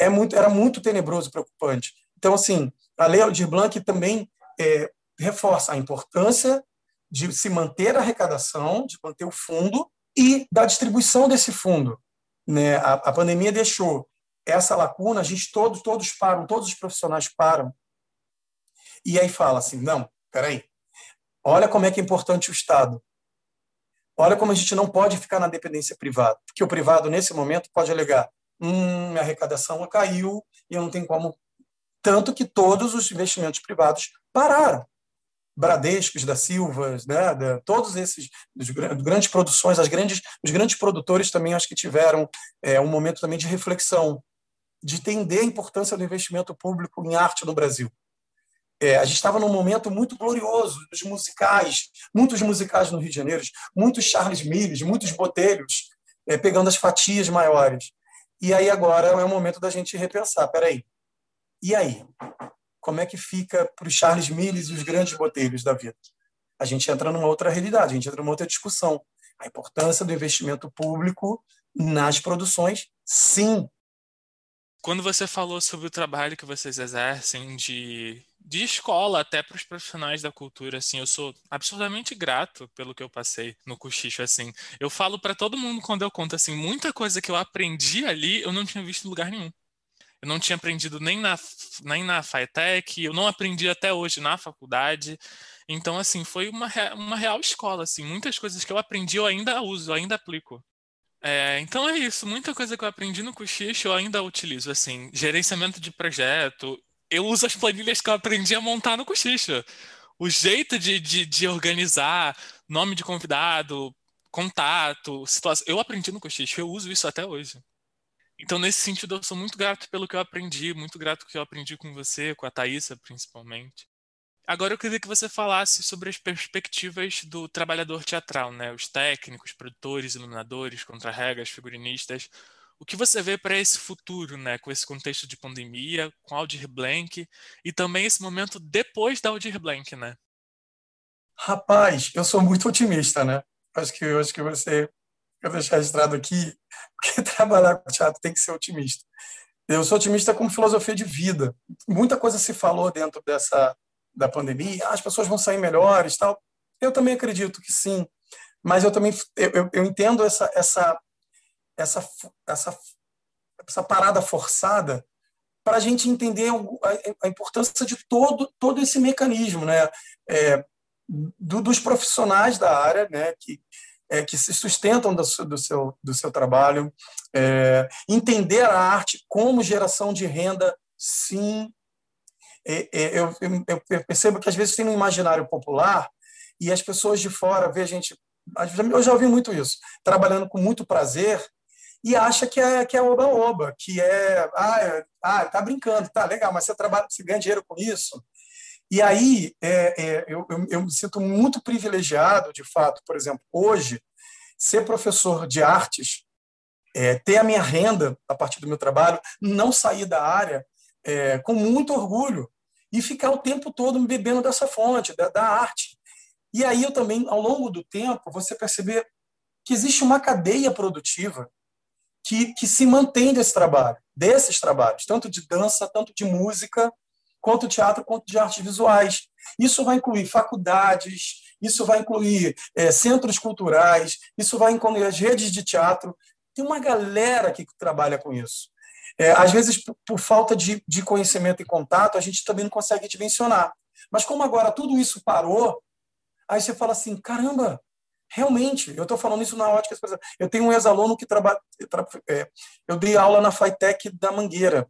é muito, era muito tenebroso, preocupante. Então, assim, a Lei Aldir Blanc também é, reforça a importância de se manter a arrecadação, de manter o fundo e da distribuição desse fundo. Né? A, a pandemia deixou essa lacuna, a gente todos todos param, todos os profissionais param. E aí fala assim, não, peraí, olha como é que é importante o Estado. Olha como a gente não pode ficar na dependência privada, porque o privado, nesse momento, pode alegar hum, minha arrecadação caiu e eu não tenho como. Tanto que todos os investimentos privados pararam. Bradescos, da Silva, né, da, todos esses dos, grandes produções, as grandes, os grandes produtores também acho que tiveram é, um momento também de reflexão, de entender a importância do investimento público em arte no Brasil. É, a gente estava num momento muito glorioso dos musicais, muitos musicais no Rio de Janeiro, muitos Charles Milles, muitos botelhos, é, pegando as fatias maiores. E aí agora é o momento da gente repensar. Peraí, e aí? Como é que fica para os Charles Milles e os grandes botelhos da vida? A gente entra numa outra realidade, a gente entra numa outra discussão. A importância do investimento público nas produções, sim. Quando você falou sobre o trabalho que vocês exercem de de escola até para os profissionais da cultura, assim, eu sou absurdamente grato pelo que eu passei no cochicho, assim. Eu falo para todo mundo quando eu conto, assim, muita coisa que eu aprendi ali eu não tinha visto em lugar nenhum. Eu não tinha aprendido nem na, nem na FATEC, eu não aprendi até hoje na faculdade. Então, assim, foi uma, uma real escola, assim. Muitas coisas que eu aprendi eu ainda uso, eu ainda aplico. É, então é isso, muita coisa que eu aprendi no cochicho eu ainda utilizo, assim, gerenciamento de projeto, eu uso as planilhas que eu aprendi a montar no Cochicha. O jeito de, de, de organizar, nome de convidado, contato, situação. Eu aprendi no Cochicha, eu uso isso até hoje. Então, nesse sentido, eu sou muito grato pelo que eu aprendi, muito grato pelo que eu aprendi com você, com a Thaisa, principalmente. Agora eu queria que você falasse sobre as perspectivas do trabalhador teatral, né? Os técnicos, produtores, iluminadores, contra-regas, figurinistas. O que você vê para esse futuro, né? Com esse contexto de pandemia, com Aldir Blanc e também esse momento depois da Aldir Blanc, né? Rapaz, eu sou muito otimista, né? Acho que acho que você quer deixar registrado aqui, porque trabalhar com teatro tem que ser otimista. Eu sou otimista como filosofia de vida. Muita coisa se falou dentro dessa da pandemia, ah, as pessoas vão sair melhores, tal. Eu também acredito que sim, mas eu também eu, eu entendo essa essa essa essa essa parada forçada para a gente entender a, importância de todo todo esse mecanismo, né? É, do, dos profissionais da área, né? Que é, que se sustentam do, do, seu, do seu trabalho, é, entender a arte como geração de renda, sim, eu, eu, eu, percebo que às vezes tem um imaginário popular e as pessoas de fora vê a gente. Eu já ouvi muito isso, trabalhando com muito prazer e acha que é que é oba-oba, que é ah, é, ah, tá brincando, tá legal, mas você trabalha, você ganha dinheiro com isso. E aí é, é, eu, eu, eu, me sinto muito privilegiado, de fato, por exemplo, hoje ser professor de artes, é, ter a minha renda a partir do meu trabalho, não sair da área, é, com muito orgulho e ficar o tempo todo me bebendo dessa fonte, da, da arte. E aí eu também, ao longo do tempo, você perceber que existe uma cadeia produtiva que, que se mantém desse trabalho, desses trabalhos, tanto de dança, tanto de música, quanto teatro, quanto de artes visuais. Isso vai incluir faculdades, isso vai incluir é, centros culturais, isso vai incluir as redes de teatro. Tem uma galera que trabalha com isso. É, às vezes, por, por falta de, de conhecimento e contato, a gente também não consegue dimensionar. Mas como agora tudo isso parou, aí você fala assim, caramba, realmente, eu estou falando isso na ótica, eu tenho um ex-aluno que trabalha, é, eu dei aula na FITEC da Mangueira,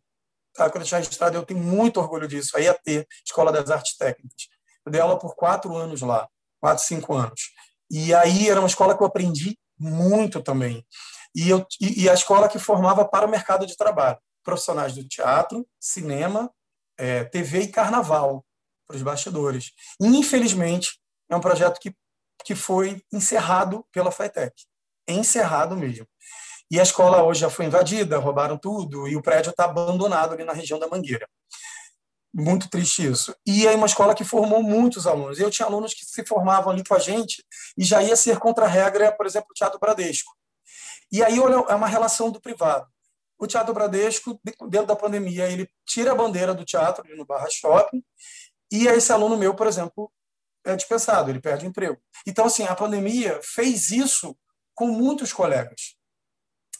tá? quando eu tinha registrado, eu tenho muito orgulho disso, a IAT, Escola das Artes Técnicas. Eu dei aula por quatro anos lá, quatro, cinco anos. E aí era uma escola que eu aprendi muito também e, eu, e, a escola que formava para o mercado de trabalho. Profissionais do teatro, cinema, é, TV e carnaval, para os bastidores. infelizmente, é um projeto que, que foi encerrado pela FATEC. Encerrado mesmo. E a escola hoje já foi invadida, roubaram tudo, e o prédio está abandonado ali na região da Mangueira. Muito triste isso. E é uma escola que formou muitos alunos. Eu tinha alunos que se formavam ali com a gente e já ia ser contra a regra, por exemplo, o Teatro Bradesco. E aí olha, é uma relação do privado. O Teatro Bradesco, dentro da pandemia, ele tira a bandeira do teatro no Barra Shopping, e esse aluno meu, por exemplo, é dispensado, ele perde emprego. Então, assim, a pandemia fez isso com muitos colegas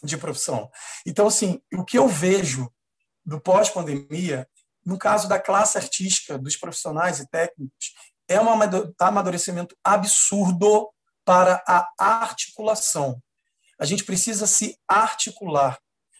de profissão. Então, assim, o que eu vejo do pós-pandemia, no caso da classe artística, dos profissionais e técnicos, é um amadurecimento absurdo para a articulação. A gente precisa se articular.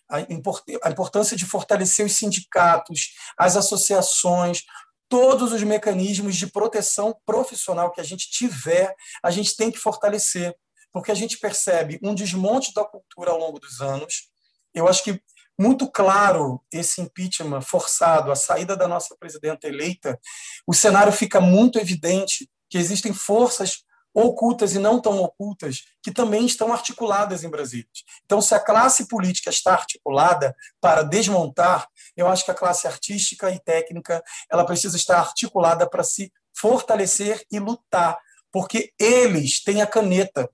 A importância de fortalecer os sindicatos, as associações, todos os mecanismos de proteção profissional que a gente tiver, a gente tem que fortalecer, porque a gente percebe um desmonte da cultura ao longo dos anos. Eu acho que muito claro esse impeachment forçado, a saída da nossa presidenta eleita, o cenário fica muito evidente que existem forças ocultas e não tão ocultas, que também estão articuladas em Brasília. Então, se a classe política está articulada para desmontar, eu acho que a classe artística e técnica ela precisa estar articulada para se fortalecer e lutar, porque eles têm a caneta,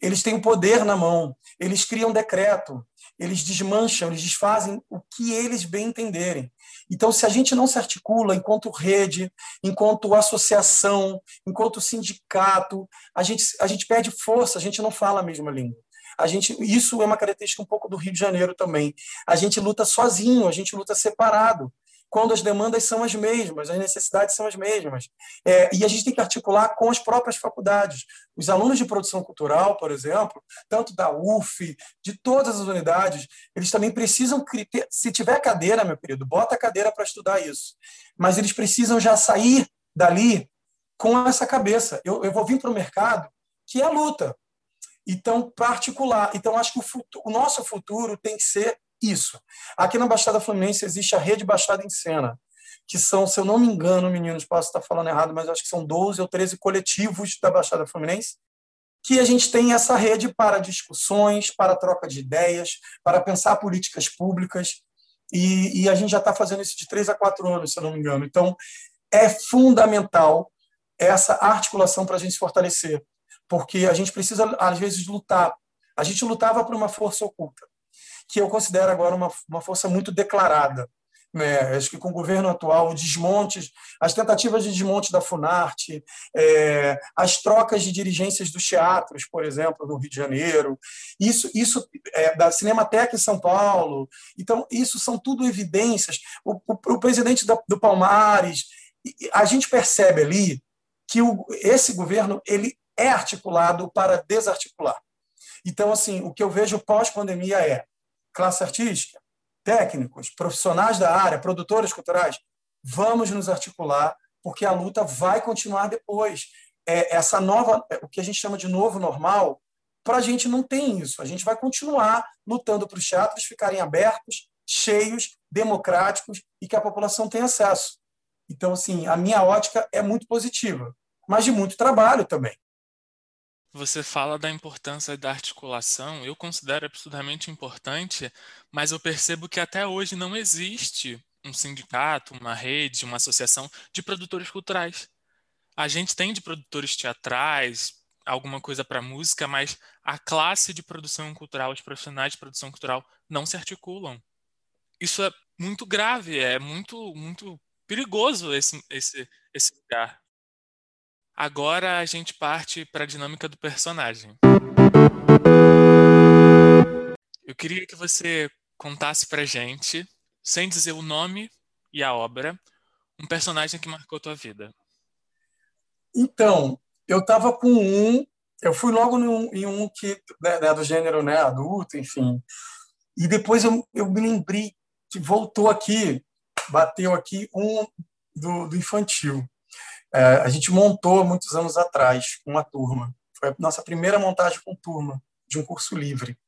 eles têm o poder na mão, eles criam decreto, eles desmancham, eles desfazem o que eles bem entenderem. Então, se a gente não se articula enquanto rede, enquanto associação, enquanto sindicato, a gente, a gente perde força, a gente não fala a mesma língua. A gente, isso é uma característica um pouco do Rio de Janeiro também. A gente luta sozinho, a gente luta separado quando as demandas são as mesmas, as necessidades são as mesmas. É, e a gente tem que articular com as próprias faculdades. Os alunos de produção cultural, por exemplo, tanto da UF, de todas as unidades, eles também precisam, se tiver cadeira, meu querido, bota a cadeira para estudar isso. Mas eles precisam já sair dali com essa cabeça. Eu, eu vou vir para o mercado, que é a luta. Então, particular. Então, acho que o, futuro, o nosso futuro tem que ser isso. Aqui na Baixada Fluminense existe a Rede Baixada em Cena, que são, se eu não me engano, meninos, posso estar falando errado, mas acho que são 12 ou 13 coletivos da Baixada Fluminense, que a gente tem essa rede para discussões, para troca de ideias, para pensar políticas públicas, e, e a gente já está fazendo isso de três a quatro anos, se eu não me engano. Então, é fundamental essa articulação para a gente se fortalecer, porque a gente precisa, às vezes, lutar. A gente lutava por uma força oculta, que eu considero agora uma, uma força muito declarada. Né? Acho que com o governo atual, o desmonte, as tentativas de desmonte da Funarte, é, as trocas de dirigências dos teatros, por exemplo, no Rio de Janeiro, isso, isso é, da Cinemateca em São Paulo. Então, isso são tudo evidências. O, o, o presidente da, do Palmares, a gente percebe ali que o, esse governo ele é articulado para desarticular. Então, assim, o que eu vejo pós-pandemia é classe artística, técnicos, profissionais da área, produtores culturais, vamos nos articular, porque a luta vai continuar depois. É, essa nova, é, o que a gente chama de novo normal, para a gente não tem isso. A gente vai continuar lutando para os teatros ficarem abertos, cheios, democráticos e que a população tenha acesso. Então, assim, a minha ótica é muito positiva, mas de muito trabalho também. Você fala da importância da articulação, eu considero absurdamente importante, mas eu percebo que até hoje não existe um sindicato, uma rede, uma associação de produtores culturais. A gente tem de produtores teatrais, alguma coisa para música, mas a classe de produção cultural, os profissionais de produção cultural não se articulam. Isso é muito grave, é muito, muito perigoso esse, esse, esse lugar. Agora a gente parte para a dinâmica do personagem. Eu queria que você contasse para gente, sem dizer o nome e a obra, um personagem que marcou tua vida. Então, eu estava com um, eu fui logo em um que né, né, do gênero né, adulto, enfim. E depois eu, eu me lembrei que voltou aqui, bateu aqui um do, do infantil. É, a gente montou muitos anos atrás uma turma. Foi a nossa primeira montagem com turma de um curso livre.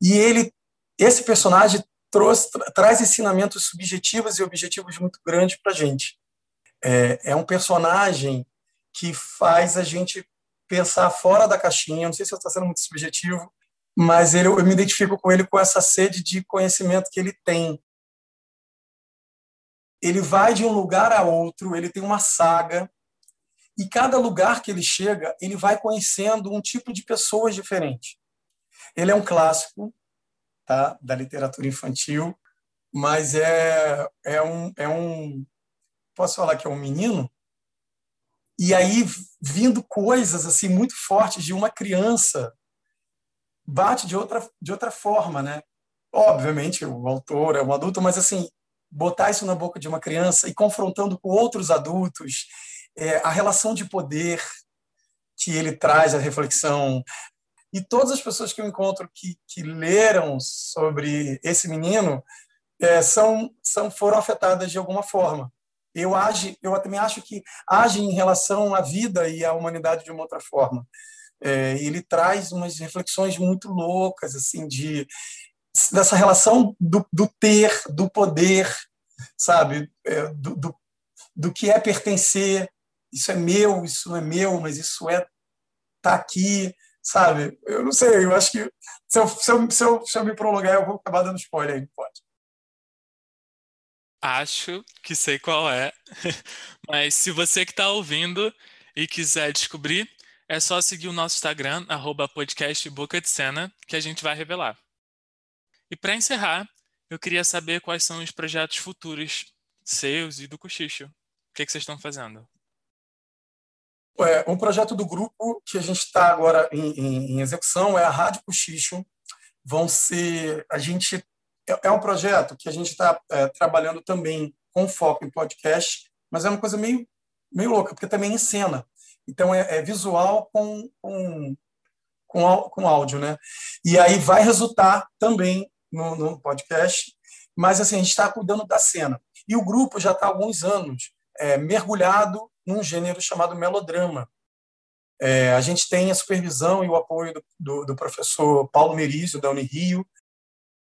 E ele, esse personagem trouxe, traz ensinamentos subjetivos e objetivos muito grandes para a gente. É, é um personagem que faz a gente pensar fora da caixinha. Não sei se eu estou sendo muito subjetivo, mas ele, eu me identifico com ele com essa sede de conhecimento que ele tem ele vai de um lugar a outro, ele tem uma saga, e cada lugar que ele chega, ele vai conhecendo um tipo de pessoas diferente. Ele é um clássico tá, da literatura infantil, mas é, é, um, é um. Posso falar que é um menino? E aí, vindo coisas assim muito fortes de uma criança, bate de outra, de outra forma, né? Obviamente, o autor é um adulto, mas assim, botar isso na boca de uma criança e confrontando com outros adultos é, a relação de poder que ele traz à reflexão. E todas as pessoas que eu encontro que, que leram sobre esse menino é, são, são foram afetadas de alguma forma. Eu, age, eu também acho que age em relação à vida e à humanidade de uma outra forma. É, ele traz umas reflexões muito loucas assim de dessa relação do, do ter, do poder, sabe? É, do, do, do, que é pertencer. Isso é meu, isso não é meu, mas isso é tá aqui, sabe? Eu não sei, eu acho que se eu, se eu, se eu, se eu me prolongar, eu vou acabar dando spoiler aí, pode. Acho que sei qual é, mas se você que está ouvindo e quiser descobrir, é só seguir o nosso Instagram, arroba podcast Boca de Cena, que a gente vai revelar. E para encerrar, eu queria saber quais são os projetos futuros seus e do Cochicho. O que, é que vocês estão fazendo? É, um projeto do grupo que a gente está agora em, em, em, execução é a Rádio Cochicho. Vão ser. A gente. É, é um projeto que a gente está é, trabalhando também com foco em podcast, mas é uma coisa meio, meio louca, porque também em cena. Então, é, é visual com, com, com, com áudio, né? E aí vai resultar também no, no podcast, mas assim, a gente está cuidando da cena. E o grupo já está há alguns anos é, mergulhado num gênero chamado melodrama. É, a gente tem a supervisão e o apoio do, do, do professor Paulo Merizio, da Unirio,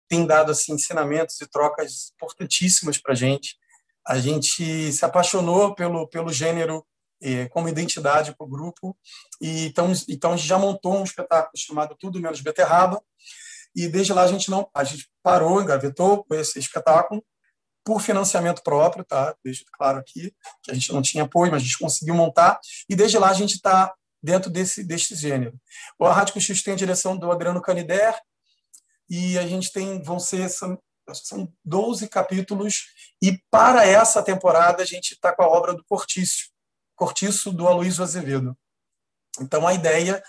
tem dado assim, ensinamentos e trocas importantíssimas para a gente. a gente se apaixonou pelo, pelo gênero eh, como identidade para o grupo, e então, então a gente já montou um espetáculo chamado Tudo Menos Beterraba, e desde lá a gente não a gente parou, engavetou esse espetáculo por financiamento próprio, tá? Deixo claro aqui que a gente não tinha apoio, mas a gente conseguiu montar e desde lá a gente está dentro desse desse gênero. O Rádio X tem a direção do Adriano Canider e a gente tem vão ser são, são 12 capítulos e para essa temporada a gente está com a obra do Cortício, Cortiço do Aloysio Azevedo. Então a ideia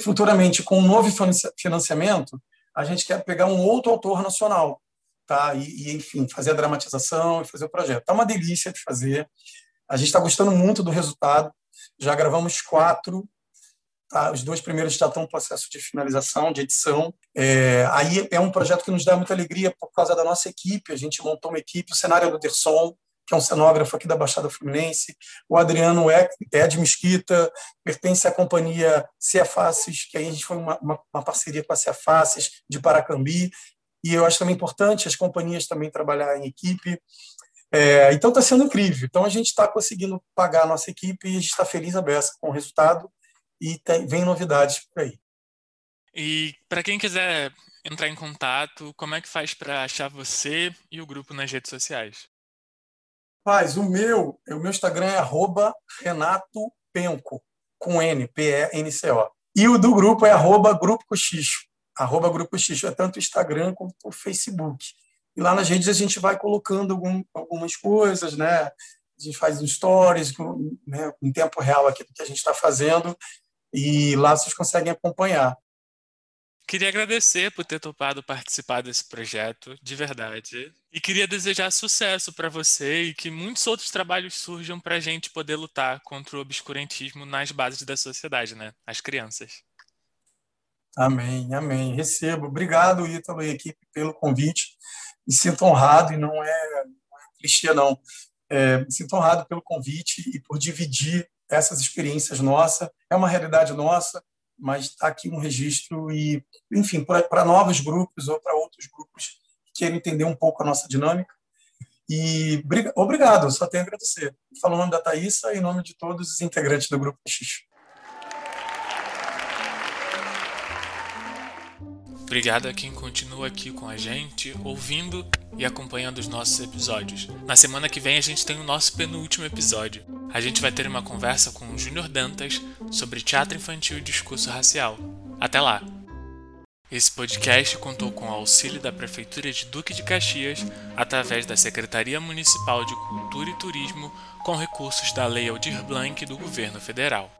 futuramente com um novo financiamento a gente quer pegar um outro autor nacional, tá? E, e enfim, fazer a dramatização e fazer o projeto. Tá uma delícia de fazer. A gente está gostando muito do resultado. Já gravamos quatro. Tá? Os dois primeiros já estão em processo de finalização, de edição. É, aí é um projeto que nos dá muita alegria por causa da nossa equipe. A gente montou uma equipe, o cenário é do Derson, que é um cenógrafo aqui da Baixada Fluminense. O Adriano é, é de Mesquita, pertence à companhia Ceafaces, que a gente foi uma, uma, uma parceria com a Ceafaces de Paracambi. E eu acho também importante as companhias também trabalhar em equipe. É, então está sendo incrível. Então a gente está conseguindo pagar a nossa equipe e a gente está feliz a beça com o resultado e tem, vem novidades por aí. E para quem quiser entrar em contato, como é que faz para achar você e o grupo nas redes sociais? Faz, o meu, o meu Instagram é arroba Renato Penco, com N, P-E-N-C-O. E o do grupo é arroba Grupo Cochicho. Arroba Grupo Cochicho é tanto o Instagram quanto o Facebook. E lá nas redes a gente vai colocando algum, algumas coisas, né? A gente faz stories né, em tempo real aqui do que a gente está fazendo e lá vocês conseguem acompanhar. Queria agradecer por ter topado participar desse projeto, de verdade. E queria desejar sucesso para você e que muitos outros trabalhos surjam para a gente poder lutar contra o obscurantismo nas bases da sociedade, né? As crianças. Amém, amém. Recebo. Obrigado, Ítalo e equipe, pelo convite. Me sinto honrado e não é, não é clichê, não. É, me sinto honrado pelo convite e por dividir essas experiências nossas. É uma realidade nossa mas está aqui um registro e, enfim, para novos grupos ou para outros grupos que queiram entender um pouco a nossa dinâmica. E obrigado, só tenho a agradecer. Falo o nome da Thaísa e em nome de todos os integrantes do Grupo X. Obrigado a quem continua aqui com a gente, ouvindo e acompanhando os nossos episódios. Na semana que vem a gente tem o nosso penúltimo episódio. A gente vai ter uma conversa com o Júnior Dantas sobre teatro infantil e discurso racial. Até lá! Esse podcast contou com o auxílio da Prefeitura de Duque de Caxias através da Secretaria Municipal de Cultura e Turismo com recursos da Lei Aldir Blanc do Governo Federal.